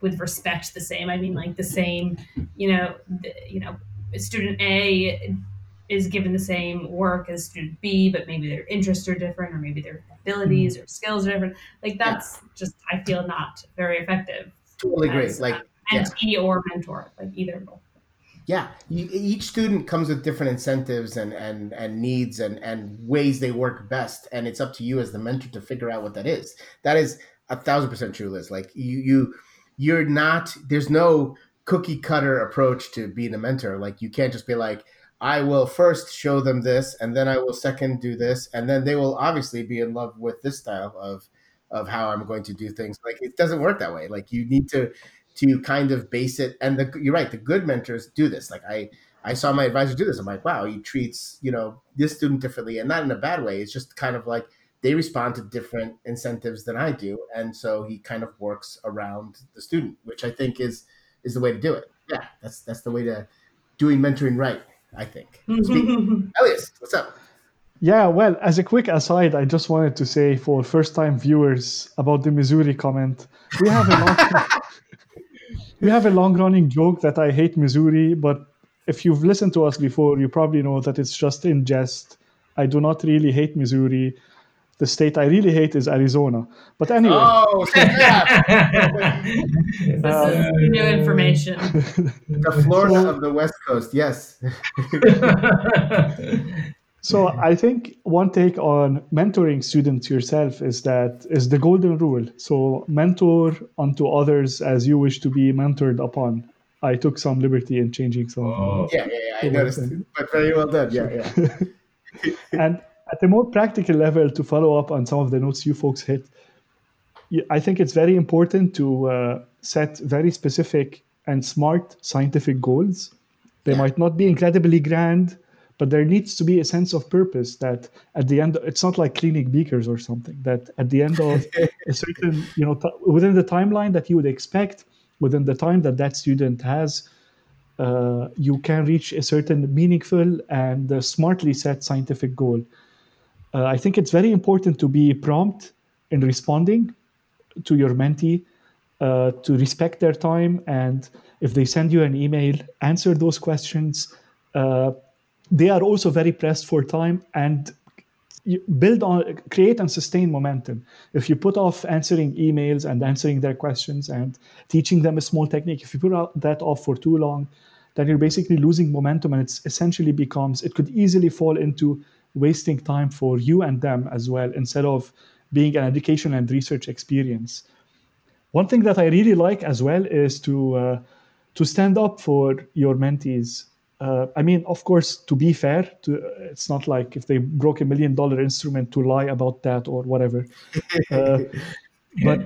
with respect the same i mean like the same you know the, you know student a is given the same work as student b but maybe their interests are different or maybe their abilities or skills are different. Like that's just i feel not very effective totally agree like uh, mentee or mentor like either of them yeah you, each student comes with different incentives and and and needs and and ways they work best and it's up to you as the mentor to figure out what that is. That is a thousand percent true liz. Like you you you're not there's no cookie cutter approach to being a mentor. Like you can't just be like i will first show them this and then i will second do this and then they will obviously be in love with this style of of how i'm going to do things. Like it doesn't work that way. Like you need to to kind of base it and the, you're right the good mentors do this. Like i i saw my advisor do this. I'm like wow he treats you know this student differently and not in a bad way. It's just kind of like they respond to different incentives than i do and so he kind of works around the student which i think is is the way to do it. Yeah that's that's the way to doing mentoring right i think. Elias what's up? Yeah, well, as a quick aside, I just wanted to say for first time viewers about the Missouri comment, we have a long, we have a long running joke that I hate Missouri, but if you've listened to us before, you probably know that it's just in jest. I do not really hate Missouri. The state I really hate is Arizona. But anyway, oh snap this is uh, new information the florida of the west coast yes So I think one take on mentoring students yourself is that is the golden rule. So mentor unto others as you wish to be mentored upon. I took some liberty in changing some. Oh. yeah yeah, yeah i noticed but very well done yeah yeah And at a more practical level, to follow up on some of the notes you folks hit, I think it's very important to uh, set very specific and smart scientific goals. They Yeah. might not be incredibly grand, but there needs to be a sense of purpose that at the end, it's not like cleaning beakers or something, that at the end of a certain, you know, t- within the timeline that you would expect, within the time that that student has, uh, you can reach a certain meaningful and uh, smartly set scientific goal. Uh, I think it's very important to be prompt in responding to your mentee, uh, to respect their time, and if they send you an email, answer those questions. They are also very pressed for time and build on create and sustain momentum. If you put off answering emails and answering their questions and teaching them a small technique if you put that off for too long then you're basically losing momentum and it's essentially becomes it could easily fall into wasting time for you and them as well instead of being an education and research experience. One thing that i really like as well is to uh, to stand up for your mentees uh, I mean, of course, to be fair, to, it's not like if they broke a million dollar instrument to lie about that or whatever. Uh, but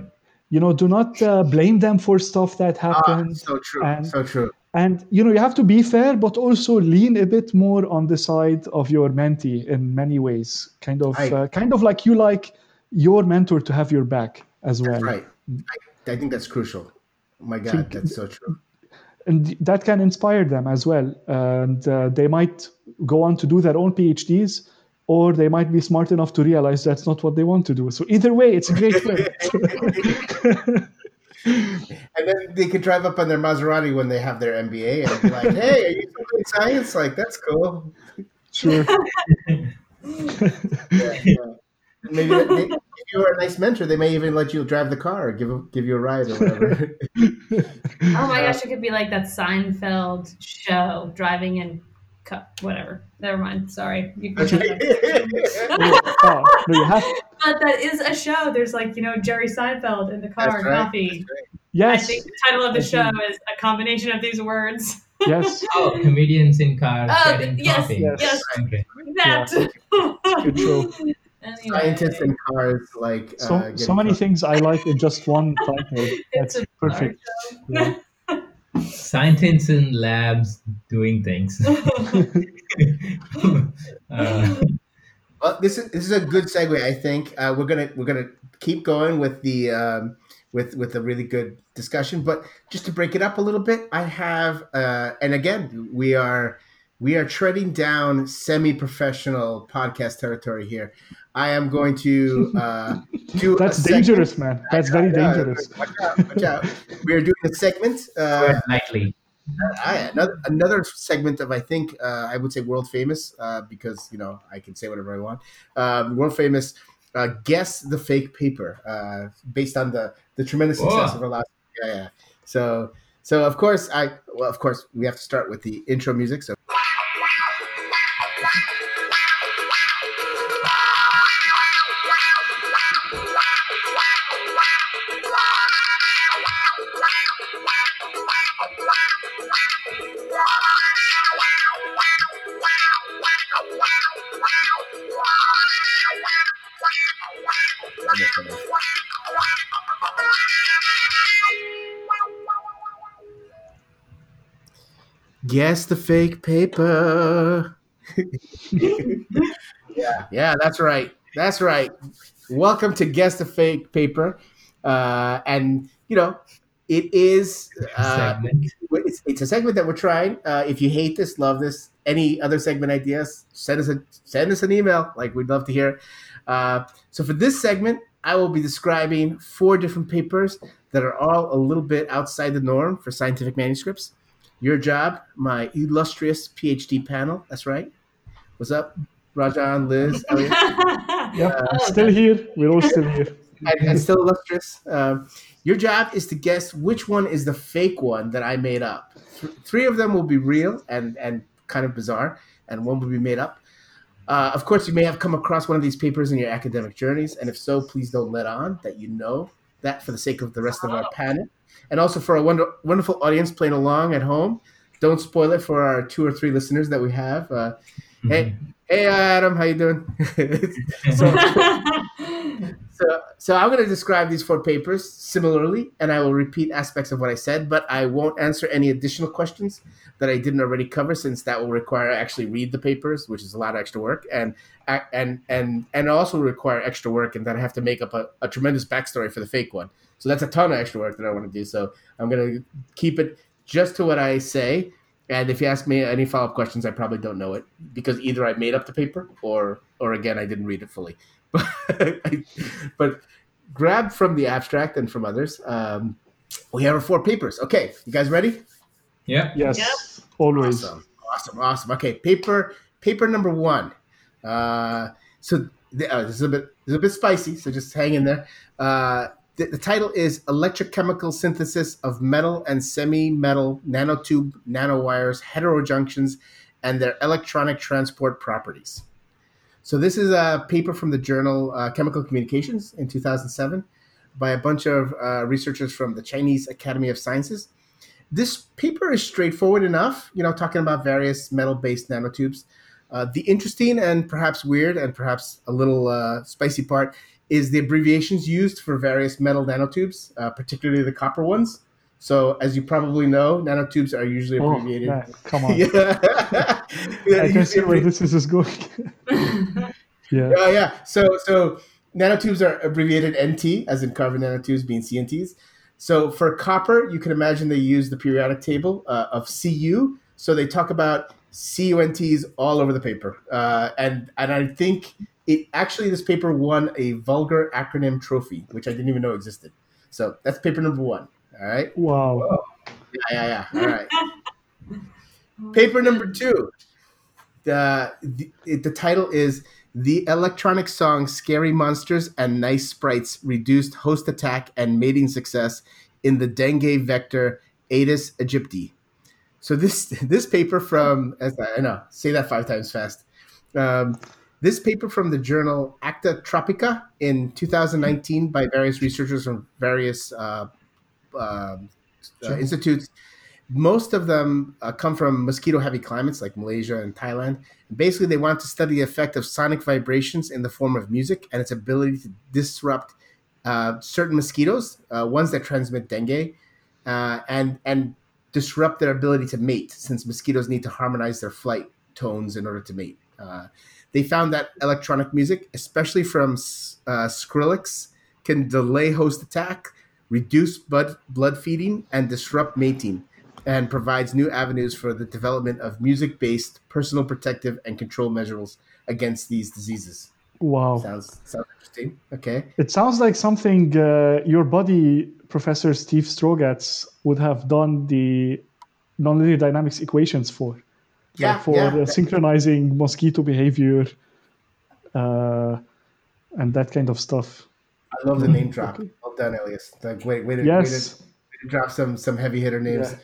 you know do not uh, blame them for stuff that Ah, so true. and so true. and you know you have to be fair but also lean a bit more on the side of your mentee in many ways kind of Right. uh, kind of like you like your mentor to have your back as well Right. I, I think that's crucial. Oh my God, that's so true. And that can inspire them as well and uh, they might go on to do their own phds or they might be smart enough to realize that's not what they want to do so either way it's a great fit And then they could drive up on their Maserati when they have their MBA and be like, "Hey, are you doing science? Like that's cool." sure Yeah, yeah. Maybe that- they, if you're a nice mentor, they may even let you drive the car, or give a- give you a ride or whatever. Oh my gosh, it could be like that Seinfeld show, driving in, cu- whatever. Never mind. Sorry. You can shut up. oh, no, have but that is a show. There's like you know Jerry Seinfeld in the car That's and right. coffee. I yes think the title of the I show think- is a combination of these words. yes Oh, comedians in cars Oh, getting yes, coffee. yes. yes. Okay. That. good show. Anyway. Scientists in cars, like so uh, so many coffee. things i like in just one title that's perfect yeah. Scientists in labs doing things. uh, Well, this is this is a good segue. I think uh, we're gonna we're gonna keep going with the um, with with a really good discussion. But just to break it up a little bit, I have uh, and again we are we are treading down semi-professional podcast territory here. I am going to uh, do. a that's segment- dangerous man that's very dangerous Watch out! Watch out! We are doing a segment. Uh, tread lightly. I, another, another segment of I think uh, I would say world famous uh, because you know I can say whatever I want. Um, world famous, uh, guess the fake paper uh, based on the the tremendous success Whoa. of our last. Yeah, yeah. So so of course I well of course we have to start with the intro music. So guess the fake paper. yeah, yeah, that's right. That's right. Welcome to guess the fake paper, uh, and you know it is. Uh, it's, it's a segment that we're trying. Uh, if you hate this, love this, any other segment ideas, send us a send us an email. Like we'd love to hear. Uh, so for this segment, I will be describing four different papers that are all a little bit outside the norm for scientific manuscripts. Your job, my illustrious PhD panel. That's right. What's up, Rajan, Liz, Elliot? Yep, Oh, still here. We're all still here. and, and still illustrious. Um, your job is to guess which one is the fake one that I made up. Th- three of them will be real and and kind of bizarre, and one will be made up. Uh, of course, you may have come across one of these papers in your academic journeys, and if so, please don't let on that you know that for the sake of the rest of our panel, and also for a wonder- wonderful audience playing along at home. Don't spoil it for our two or three listeners that we have. Uh, hey, hey, Adam, how you doing? so, so, so I'm going to describe these four papers similarly, and I will repeat aspects of what I said, but I won't answer any additional questions that I didn't already cover, since that will require I actually read the papers, which is a lot of extra work, and and and and also require extra work, and then I have to make up a, a tremendous backstory for the fake one. So that's a ton of extra work that I want to do. So I'm going to keep it just to what I say. And if you ask me any follow up questions, I probably don't know it because either I made up the paper or or again I didn't read it fully. But but grab from the abstract and from others. Um, we have our four papers. Okay, you guys ready? Yeah. Yes, Yep. always. Awesome, awesome, awesome. Okay, paper paper number one. Uh, so the, uh, this is a bit this is a bit spicy, so just hang in there. Uh, the, the title is Electrochemical Synthesis of Metal and Semi-Metal Nanotube Nanowires Heterojunctions and Their Electronic Transport Properties. So this is a paper from the journal uh, Chemical Communications in 2007 by a bunch of uh, researchers from the Chinese Academy of Sciences. This paper is straightforward enough, you know, talking about various metal-based nanotubes. Uh, the interesting and perhaps weird and perhaps a little uh, spicy part is the abbreviations used for various metal nanotubes, uh, particularly the copper ones. So, as you probably know, nanotubes are usually Oh, abbreviated. man, come on. yeah. Yeah, I can see where this is is going. yeah. yeah, yeah. So, so nanotubes are abbreviated NT, as in carbon nanotubes being CNTs. So, for copper, you can imagine they use the periodic table uh, of Cu. So they talk about CUNTs all over the paper, uh, and and I think it actually this paper won a vulgar acronym trophy, which I didn't even know existed. So that's paper number one. All right. Wow. Yeah, yeah, yeah. All right. Paper number two. The, the the title is the electronic song "Scary Monsters and Nice Sprites" reduced host attack and mating success in the dengue vector Aedes aegypti. So this this paper from as I I know say that five times fast. Um, this paper from the journal Acta Tropica in 2019 by various researchers from various uh, um, uh, institutes most of them uh, come from mosquito heavy climates like Malaysia and Thailand. Basically, they want to study the effect of sonic vibrations in the form of music and its ability to disrupt uh, certain mosquitoes, uh, ones that transmit dengue, uh, and and disrupt their ability to mate, since mosquitoes need to harmonize their flight tones in order to mate. Uh, they found that electronic music, especially from uh, Skrillex, can delay host attack, reduce blood blood feeding, and disrupt mating and provides new avenues for the development of music based personal protective and control measures against these diseases. Wow. Sounds sounds interesting. Okay. It sounds like something uh, your buddy, Professor Steve Strogatz, would have done the nonlinear dynamics equations for. Yeah, like for yeah. uh, synchronizing mosquito behavior uh, and that kind of stuff. I love the name drop. Well done, Elias. Like, wait, wait, Yes. wait, to drop some some heavy hitter names.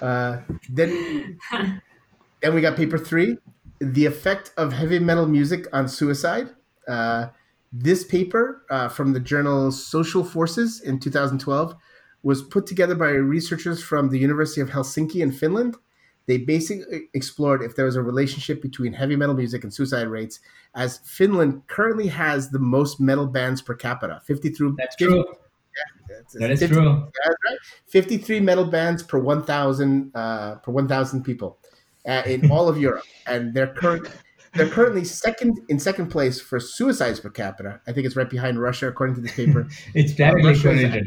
Uh, then then we got paper three, the effect of heavy metal music on suicide. Uh, this paper uh, from the journal Social Forces in 2012 was put together by researchers from the University of Helsinki in Finland. They basically explored if there was a relationship between heavy metal music and suicide rates, as Finland currently has the most metal bands per capita, 53. That's true. That's- That is 50 true. that's right. 53 metal bands per 1,000 uh, per 1,000 people uh, in all of Europe, and they're current. They're currently second in second place for suicides per capita. I think it's right behind Russia, according to this paper. It's directly Russia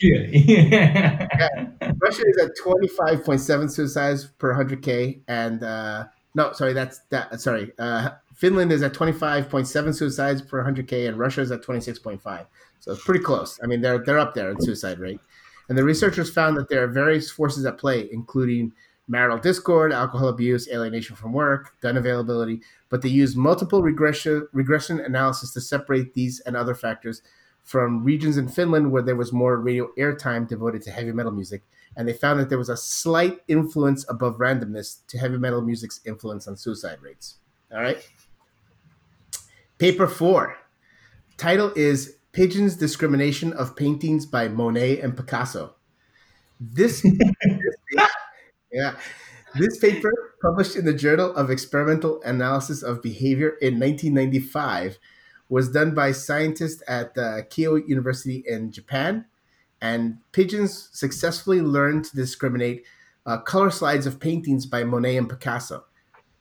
Clearly. Russia is at 25.7 suicides per 100k, and uh, no, sorry, that's that. Sorry, uh, Finland is at 25.7 suicides per 100k, and Russia is at 26.5. So it's pretty close. I mean, they're they're up there in suicide rate. And the researchers found that there are various forces at play, including marital discord, alcohol abuse, alienation from work, gun availability. But they used multiple regression regression analysis to separate these and other factors from regions in Finland where there was more radio airtime devoted to heavy metal music, and they found that there was a slight influence above randomness to heavy metal music's influence on suicide rates. All right. Paper four. Title is Pigeons Discrimination of Paintings by Monet and Picasso. This, yeah. This paper, published in the Journal of Experimental Analysis of Behavior in 1995, was done by scientists at the Keio University in Japan. And pigeons successfully learned to discriminate uh, color slides of paintings by Monet and Picasso.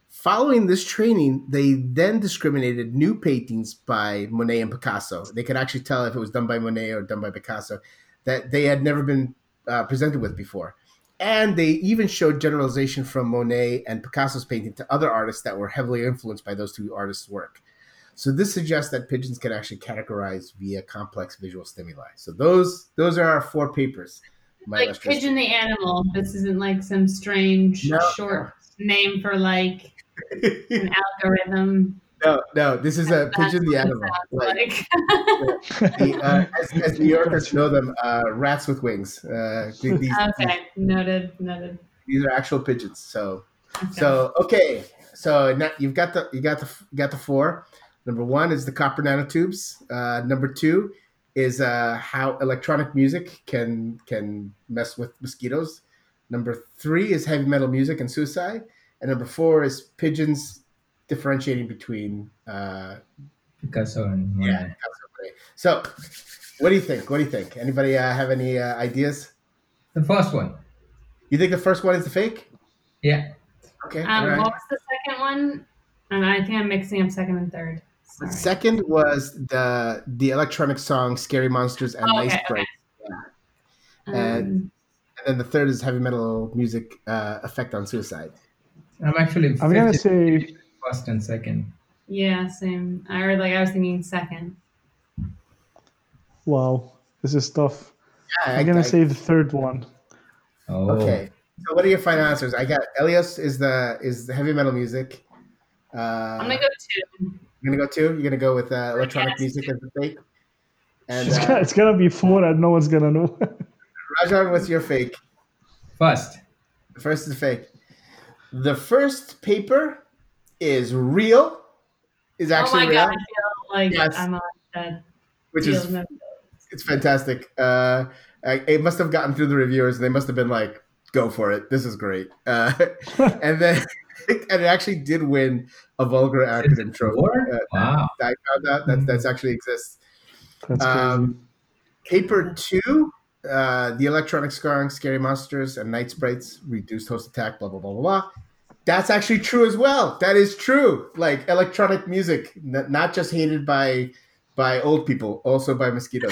Following this training, they then discriminated new paintings by Monet and Picasso. They could actually tell if it was done by Monet or done by Picasso that they had never been uh, presented with before. And they even showed generalization from Monet and Picasso's painting to other artists that were heavily influenced by those two artists' work. So this suggests that pigeons can actually categorize via complex visual stimuli. So those those are our four papers. like pigeon the animal. This isn't like some strange No. short name for like an algorithm. no, no, this is a pigeon the animal. Like, like. the, uh, as, as New Yorkers know them, uh, rats with wings. Uh, these, okay, noted, noted. these are actual pigeons. So Okay. So okay, so now you've got the you got the you got the four. Number one is the copper nanotubes. Uh, number two is uh, how electronic music can can mess with mosquitoes. Number three is heavy metal music and suicide, and number four is pigeons differentiating between uh, Picasso and yeah, Monet. Picasso. So, what do you think? What do you think? Anybody uh, have any uh, ideas? The first one. You think the first one is the fake? Yeah. Okay. Um, all right. What was the second one? And I think I'm mixing up second and third. The Sorry. second was the the electronic song "Scary Monsters" and Oh, "Nice okay, Break," Um, and then the third is heavy metal music uh, effect on suicide. I'm actually I'm gonna say first and second. yeah, same. I or like I was thinking second. wow, this is tough. Yeah, I- I'm gonna I- say the third one. Oh. Okay. So what are your final answers? I got Elias is the is the heavy metal music. Uh, I'm gonna go two. You're gonna go two. You're gonna go with uh, electronic Yes. music as the fake. And It's, gonna, uh, it's gonna be four, and no one's gonna know. Rajan, what's your fake? First. The first is fake. The first paper is real. Is Oh actually my real, god, I feel like Yes. I'm on that which is of- it's fantastic. Uh, I, it must have gotten through the reviewers. They must have been like, "Go for it! This is great." Uh, and then, and it actually did win a vulgar acronym trophy. Four? Uh, Wow. I found out that that's actually exists. That's. Um, Paper two, uh, the electronic scarring, scary monsters, and night sprites, reduced host attack, blah blah blah blah blah. That's actually true as well. That is true. Like electronic music, n- not just hated by by old people, also by mosquitoes.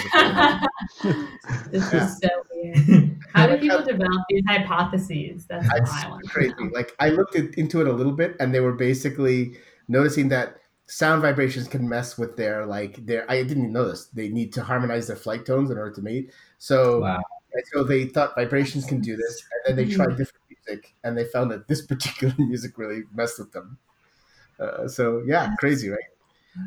this Yeah. is so weird. How do people develop these hypotheses? That's what It's I want. to crazy. Like I looked at, into it a little bit, and they were basically noticing that sound vibrations can mess with their like their. I didn't even know this. They need to harmonize their flight tones in order to mate. So Wow. So they thought vibrations can do this, and then they tried different music, and they found that this particular music really messed with them. Uh, so yeah, crazy, right?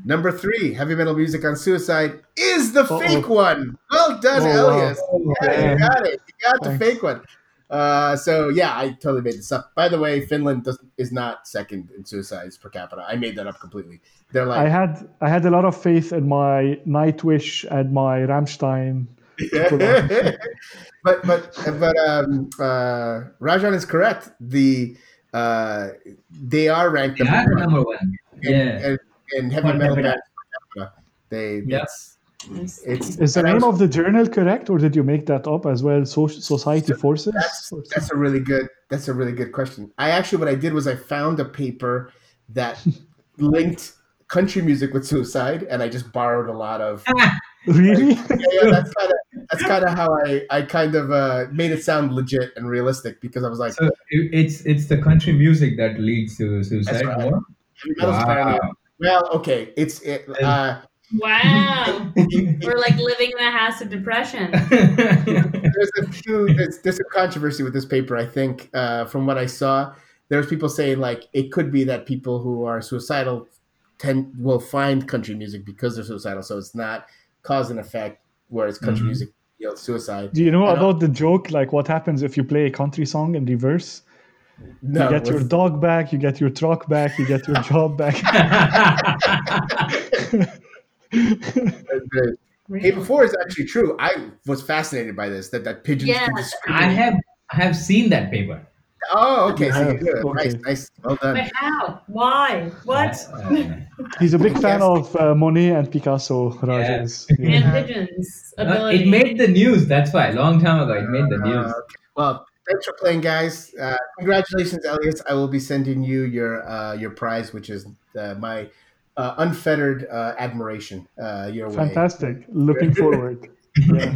Number three, heavy metal music on suicide is the Uh-oh. fake one. Well done, Oh. Elias. Yeah, Yeah. you got it. You got the fake one. Uh, so yeah, I totally made this up. By the way, Finland does, is not second in suicides per capita. I made that up completely. They're like I had I had a lot of faith in my Nightwish and my Rammstein. but but but um, uh, Rajan is correct. The uh, they are ranked Yeah, number one number one. in, Yeah. in, in heavy Per metal capita. bands per. They Yeah. it's It's- it's Is the name of the journal correct, or did you make that up as well? So, Society Forces. That's that's a really good that's a really good question. I actually what I did was I found a paper that linked country music with suicide, and I just borrowed a lot of. really? Yeah, yeah that's kind of that's kind of how I I kind of uh, made it sound legit and realistic because I was like, So it's it's the country music that leads to suicide right. more. heavy metal's apparently- Wow. Well, okay, it's it. Uh, Wow. We're like living in a house of depression. there's a few there's, there's a controversy with this paper i think uh, from what i saw there's people saying like it could be that people who are suicidal tend will find country music because they're suicidal so it's not cause and effect whereas country Mhm. music yields suicide Do you know about the joke? Like, what happens if you play a country song in reverse? No you get your dog back, you get your truck back, you get your job back. that's great. paper four is actually true i was fascinated by this that that pigeons can Yes, discriminate. I have I have seen that paper. oh okay so Yeah, you're good. okay. nice nice well done But how? Why? What? Uh, He's a big fan Yes. of uh, Monet and Picasso, Rajan. Yeah. And pigeons. uh, Ability. it made the news. That's why. Long time ago, it made the news. Uh, okay. Well, thanks for playing, guys. Uh, congratulations, Elias. I will be sending you your uh, your prize, which is uh, my uh, unfettered uh, admiration uh, your way. Fantastic. Looking forward. Yeah.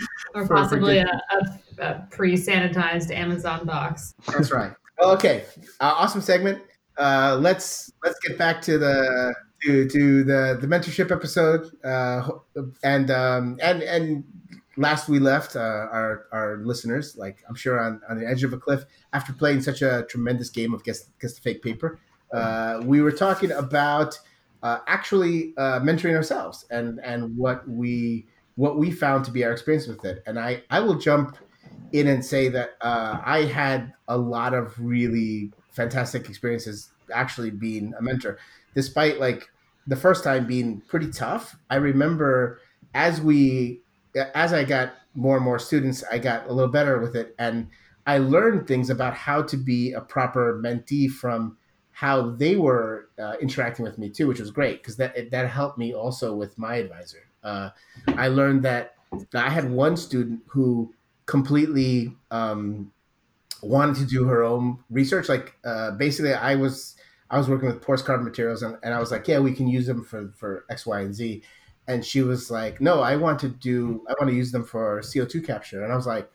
or for- possibly for a, a, a pre-sanitized Amazon box. That's right. Well, okay, uh, awesome segment. Uh, let's let's get back to the to, to the the mentorship episode. Uh, and um, and and last we left uh, our our listeners, like I'm sure on, on the edge of a cliff after playing such a tremendous game of guess guess the fake paper. Uh, we were talking about uh, actually uh, mentoring ourselves and and what we what we found to be our experience with it. And I I will jump in and say that uh, I had a lot of really fantastic experiences actually being a mentor, despite like the first time being pretty tough. I remember as we as I got more and more students, I got a little better with it, and I learned things about how to be a proper mentee from how they were uh, interacting with me too, which was great because that that helped me also with my advisor. Uh, I learned that I had one student who completely um, wanted to do her own research. Like uh, basically, I was I was working with porous carbon materials, and, and I was like, yeah, we can use them for for X, Y, and Z. And she was like, no, I want to do I want to use them for CO two capture. And I was like,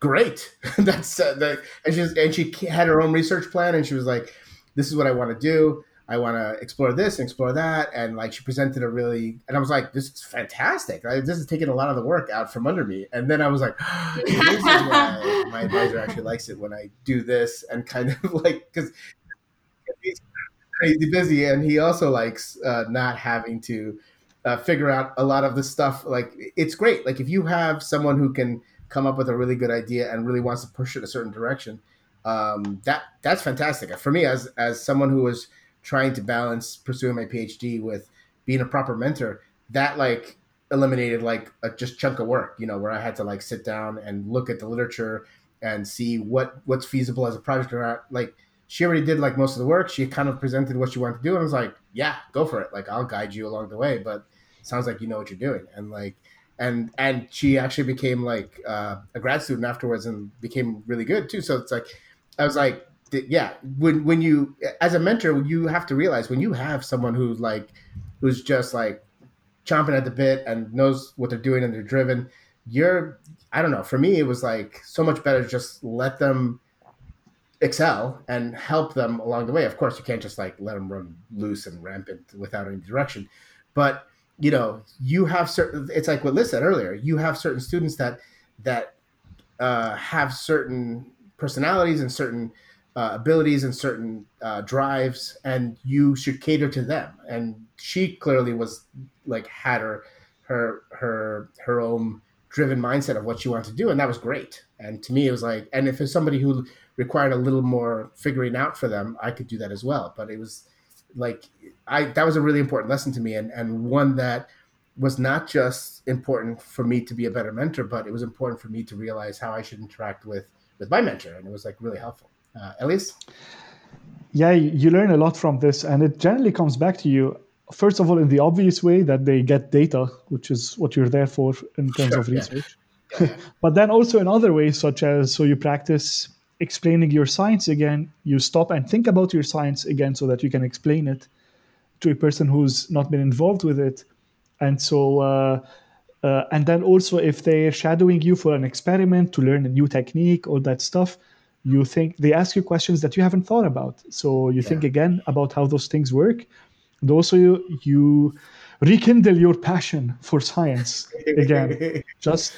great, that's uh, that. And she was, and she had her own research plan, and she was like, this is what I want to do. I want to explore this and explore that. And like she presented a really, and I was like, this is fantastic. Like, this is taking a lot of the work out from under me. And then I was like, this is why my advisor actually likes it when I do this and kind of like, because he's crazy busy and he also likes uh, not having to uh, figure out a lot of the stuff. Like, it's great. Like, if you have someone who can come up with a really good idea and really wants to push it a certain direction, um, that that's fantastic. For me, as as someone who was trying to balance pursuing my PhD with being a proper mentor, that like eliminated like a just chunk of work, you know, where I had to like sit down and look at the literature and see what what's feasible as a project or not. Like she already did like most of the work. She kind of presented what she wanted to do, and I was like, yeah, go for it. Like I'll guide you along the way, but sounds like you know what you're doing. And like and and she actually became like uh, a grad student afterwards and became really good too. So it's like I was like, yeah, when when you as a mentor, you have to realize when you have someone who's like who's just like chomping at the bit and knows what they're doing and they're driven, you're I don't know. For me, it was like so much better just let them excel and help them along the way. Of course, you can't just like let them run loose and rampant without any direction, but you know, you have certain. It's like what Liz said earlier. You have certain students that that uh, have certain personalities and certain uh, abilities and certain uh, drives, and you should cater to them. And she clearly was like had her her her her own driven mindset of what she wanted to do, and that was great. And to me, it was like, and if it's somebody who required a little more figuring out for them, I could do that as well. But it was like I that was a really important lesson to me, and and one that was not just important for me to be a better mentor, but it was important for me to realize how I should interact with with my mentor, and it was like really helpful. Uh, Elias? Yeah, you learn a lot from this, and it generally comes back to you. First of all, in the obvious way that they get data, which is what you're there for in terms sure, of research. Yeah. Yeah. but then also in other ways, such as so you practice explaining your science again, you stop and think about your science again so that you can explain it to a person who's not been involved with it. And so, uh, uh, and then also if they're shadowing you for an experiment to learn a new technique, all that stuff, you think they ask you questions that you haven't thought about so you yeah. think again about how those things work and also you, you rekindle your passion for science again just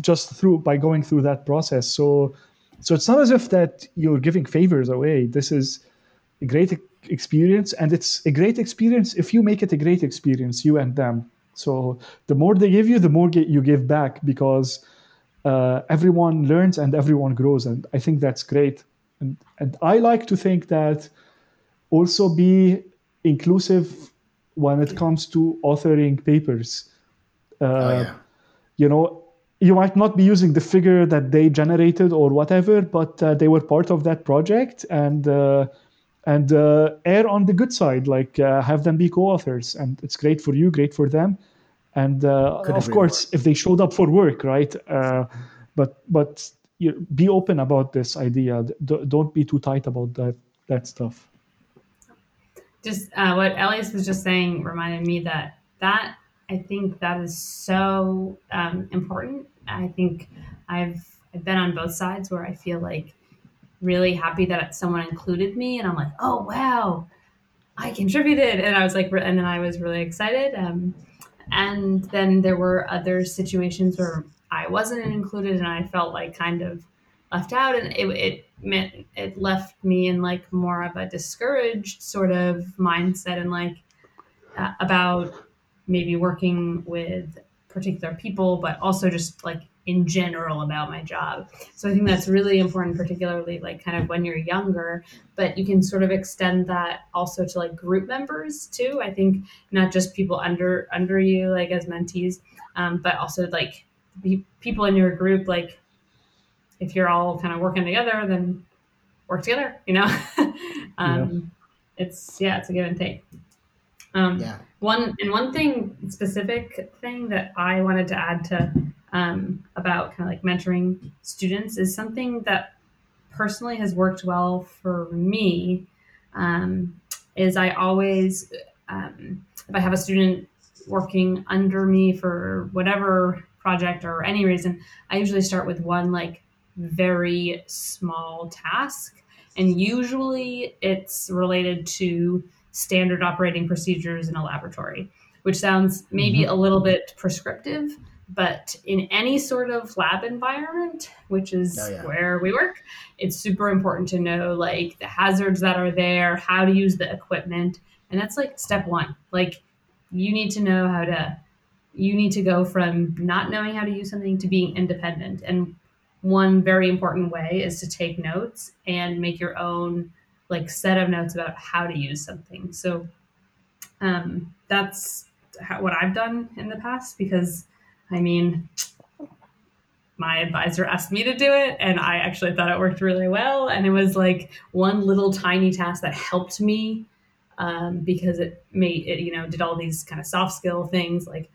just through by going through that process so so it's not as if that you're giving favors away this is a great experience and it's a great experience if you make it a great experience you and them so the more they give you the more you give back because uh, everyone learns and everyone grows, and I think that's great. And and I like to think that also be inclusive when it comes to authoring papers. Uh, oh, yeah. You know, you might not be using the figure that they generated or whatever, but uh, they were part of that project and uh, and uh, err on the good side, like uh, have them be co-authors, and it's great for you, great for them, and uh, of course more. if they showed up for work right uh, but but you, be open about this idea. D- don't be too tight about that that stuff. Just uh, what elias was just saying reminded me that that i think that is so um, important i think i've i've been on both sides where i feel like really happy that someone included me and i'm like oh wow i contributed. And i was like and then i was really excited um, and then there were other situations where I wasn't included and I felt like kind of left out and it, it meant it left me in like more of a discouraged sort of mindset and like uh, about maybe working with particular people but also just like in general about my job. So I think that's really important, particularly like kind of when you're younger, but you can sort of extend that also to like group members too. I think not just people under under you like as mentees, um, but also like people in your group. Like if you're all kind of working together, then work together. You know, um, yeah. it's yeah, it's a give and take. Um, Yeah. One and one thing specific thing that I wanted to add to um, about kind of like mentoring students is something that personally has worked well for me. Um, is I always, um, if I have a student working under me for whatever project or any reason, I usually start with one like very small task. And usually it's related to standard operating procedures in a laboratory, which sounds maybe mm-hmm. a little bit prescriptive, but in any sort of lab environment, which is Oh, yeah. where we work, it's super important to know like the hazards that are there, how to use the equipment. And that's like step one. Like you need to know how to you need to go from not knowing how to use something to being independent. And one very important way is to take notes and make your own like set of notes about how to use something. So um, that's how, what I've done in the past because I mean, my advisor asked me to do it and I actually thought it worked really well. And it was like one little tiny task that helped me um, because it made it, you know, did all these kind of soft skill things like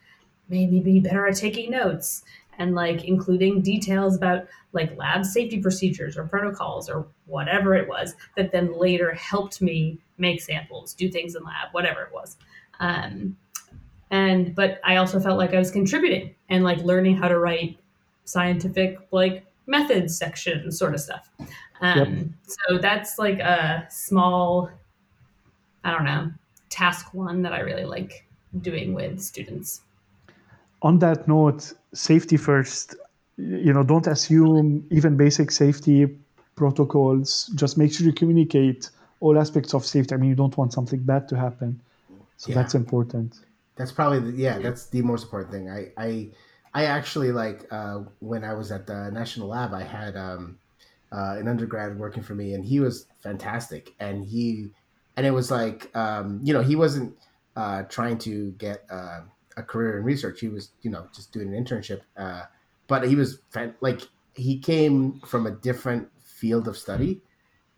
made me be better at taking notes and like including details about like lab safety procedures or protocols or whatever it was that then later helped me make samples, do things in lab, whatever it was. Um, and but I also felt like I was contributing and like learning how to write scientific like methods section sort of stuff. Um, So that's like a small, I don't know, task one that I really like doing with students. On that note, safety first. You know, don't assume even basic safety protocols. Just make sure you communicate all aspects of safety. I mean, you don't want something bad to happen, so Yeah. that's important. That's probably the, yeah. That's the most important thing. I I I actually like uh, when I was at the national lab. I had um, uh, an undergrad working for me, and he was fantastic. And he and it was like um, you know he wasn't uh, trying to get uh, a career in research. He was you know just doing an internship. Uh, but he was like he came from a different field of study,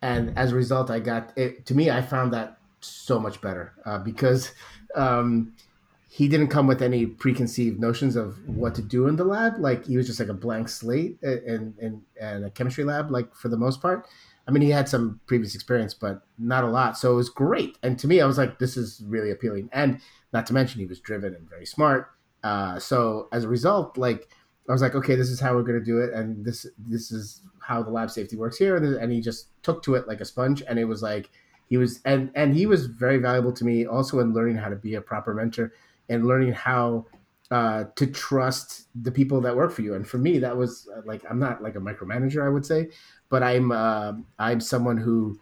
and as a result, I got it. To me, I found that so much better uh, because. Um, he didn't come with any preconceived notions of what to do in the lab. Like he was just like a blank slate in in, in a chemistry lab, like for the most part. I mean, he had some previous experience, but not a lot. So it was great. And to me, I was like, this is really appealing. And not to mention, he was driven and very smart. Uh, so as a result, like I was like, okay, this is how we're going to do it, and this this is how the lab safety works here. And he just took to it like a sponge, and it was like he was and and he was very valuable to me also in learning how to be a proper mentor and learning how uh, to trust the people that work for you. And for me, that was uh, like I'm not like a micromanager, I would say, but I'm uh, I'm someone who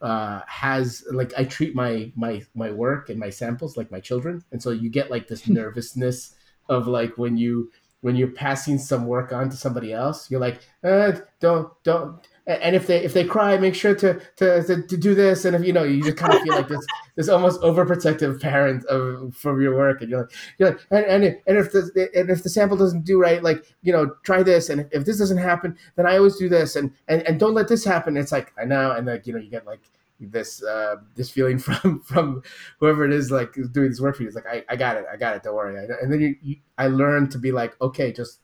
uh, has like I treat my my my work and my samples like my children, and so you get like this nervousness of like when you when you're passing some work on to somebody else, you're like, uh, don't don't. And if they if they cry, make sure to, to, to, to do this. And if you know, you just kind of feel like this this almost overprotective parent of from your work, and you're like, you're like, and and, and if the and if the sample doesn't do right, like you know, try this. And if, if this doesn't happen, then I always do this. And and and don't let this happen. It's like I know, and like you know, you get like this uh this feeling from from whoever it is like doing this work for you it's like i, I got it i got it don't worry and then you, you i learned to be like okay just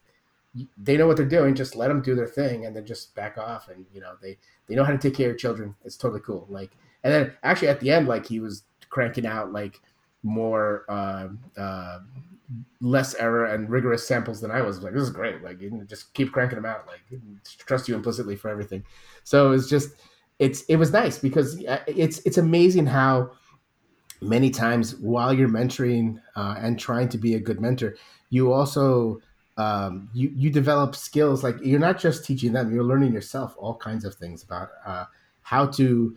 they know what they're doing just let them do their thing and then just back off and you know they they know how to take care of children. It's totally cool. Like and then actually at the end like he was cranking out like more uh, uh less error and rigorous samples than i was. Like this is great. Like you just keep cranking them out. Like trust you implicitly for everything. So it's just it's it was nice because it's it's amazing how many times while you're mentoring uh, and trying to be a good mentor you also um, you you develop skills like you're not just teaching them you're learning yourself all kinds of things about uh, how to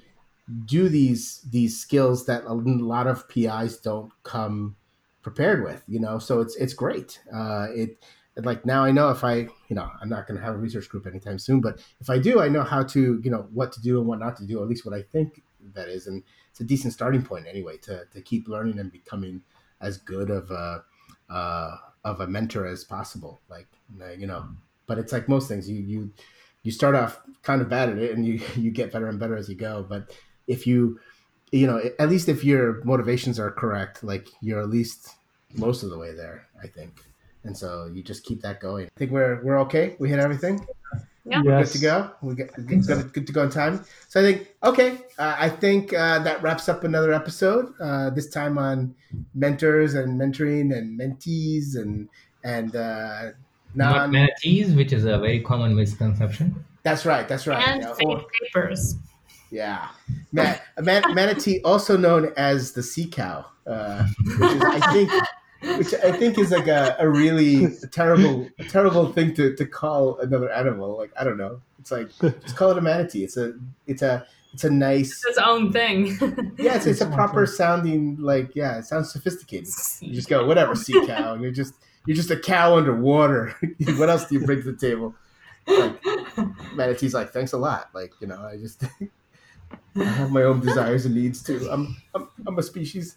do these these skills that a lot of PIs don't come prepared with you know so it's it's great uh, it like now I know if I, you know, I'm not going to have a research group anytime soon, but if I do, I know how to, you know, what to do and what not to do, at least what I think that is. And it's a decent starting point anyway to, to keep learning and becoming as good of a, uh, of a mentor as possible. Like, uh, you know, mm. but it's like most things you, you, you start off kind of bad at it and you, you get better and better as you go. But if you, you know, at least if your motivations are correct, like you're at least most of the way there, I think. And so you just keep that going. I think we're we're okay. We hit everything. Yeah. We're Yes. good to go. We get think so. good, good to go on time. So I think okay. Uh, I think uh, that wraps up another episode. Uh, this time on mentors and mentoring and mentees and and uh, Not non. manatees, which is a very common misconception. That's right. That's right. And Yeah, fake or- papers. Yeah, man, man, manatee, also known as the sea cow, uh, which is, I think, which I think is like a, a really terrible, a terrible thing to, to call another animal. Like I don't know, it's like just call it a manatee. It's a, it's a, it's a nice, It's its own thing. yeah, it's, it's a proper sounding like yeah, it sounds sophisticated. You just go whatever sea cow, and you're just you're just a cow underwater. what else do you bring to the table? Like manatee's like thanks a lot. Like you know, I just. I have my own desires and needs too. I'm I'm, I'm a species.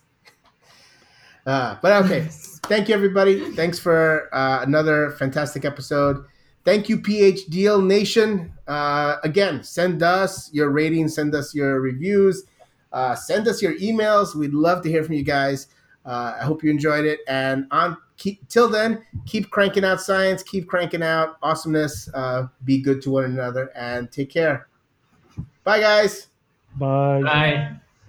Uh, but okay, thank you everybody. Thanks for uh, another fantastic episode. Thank you, PhDL Nation. Uh, again, send us your ratings, send us your reviews, uh, send us your emails. We'd love to hear from you guys. Uh, I hope you enjoyed it. And on keep, till then, keep cranking out science, keep cranking out awesomeness. Uh, be good to one another, and take care. Bye, guys. Bye. Bye.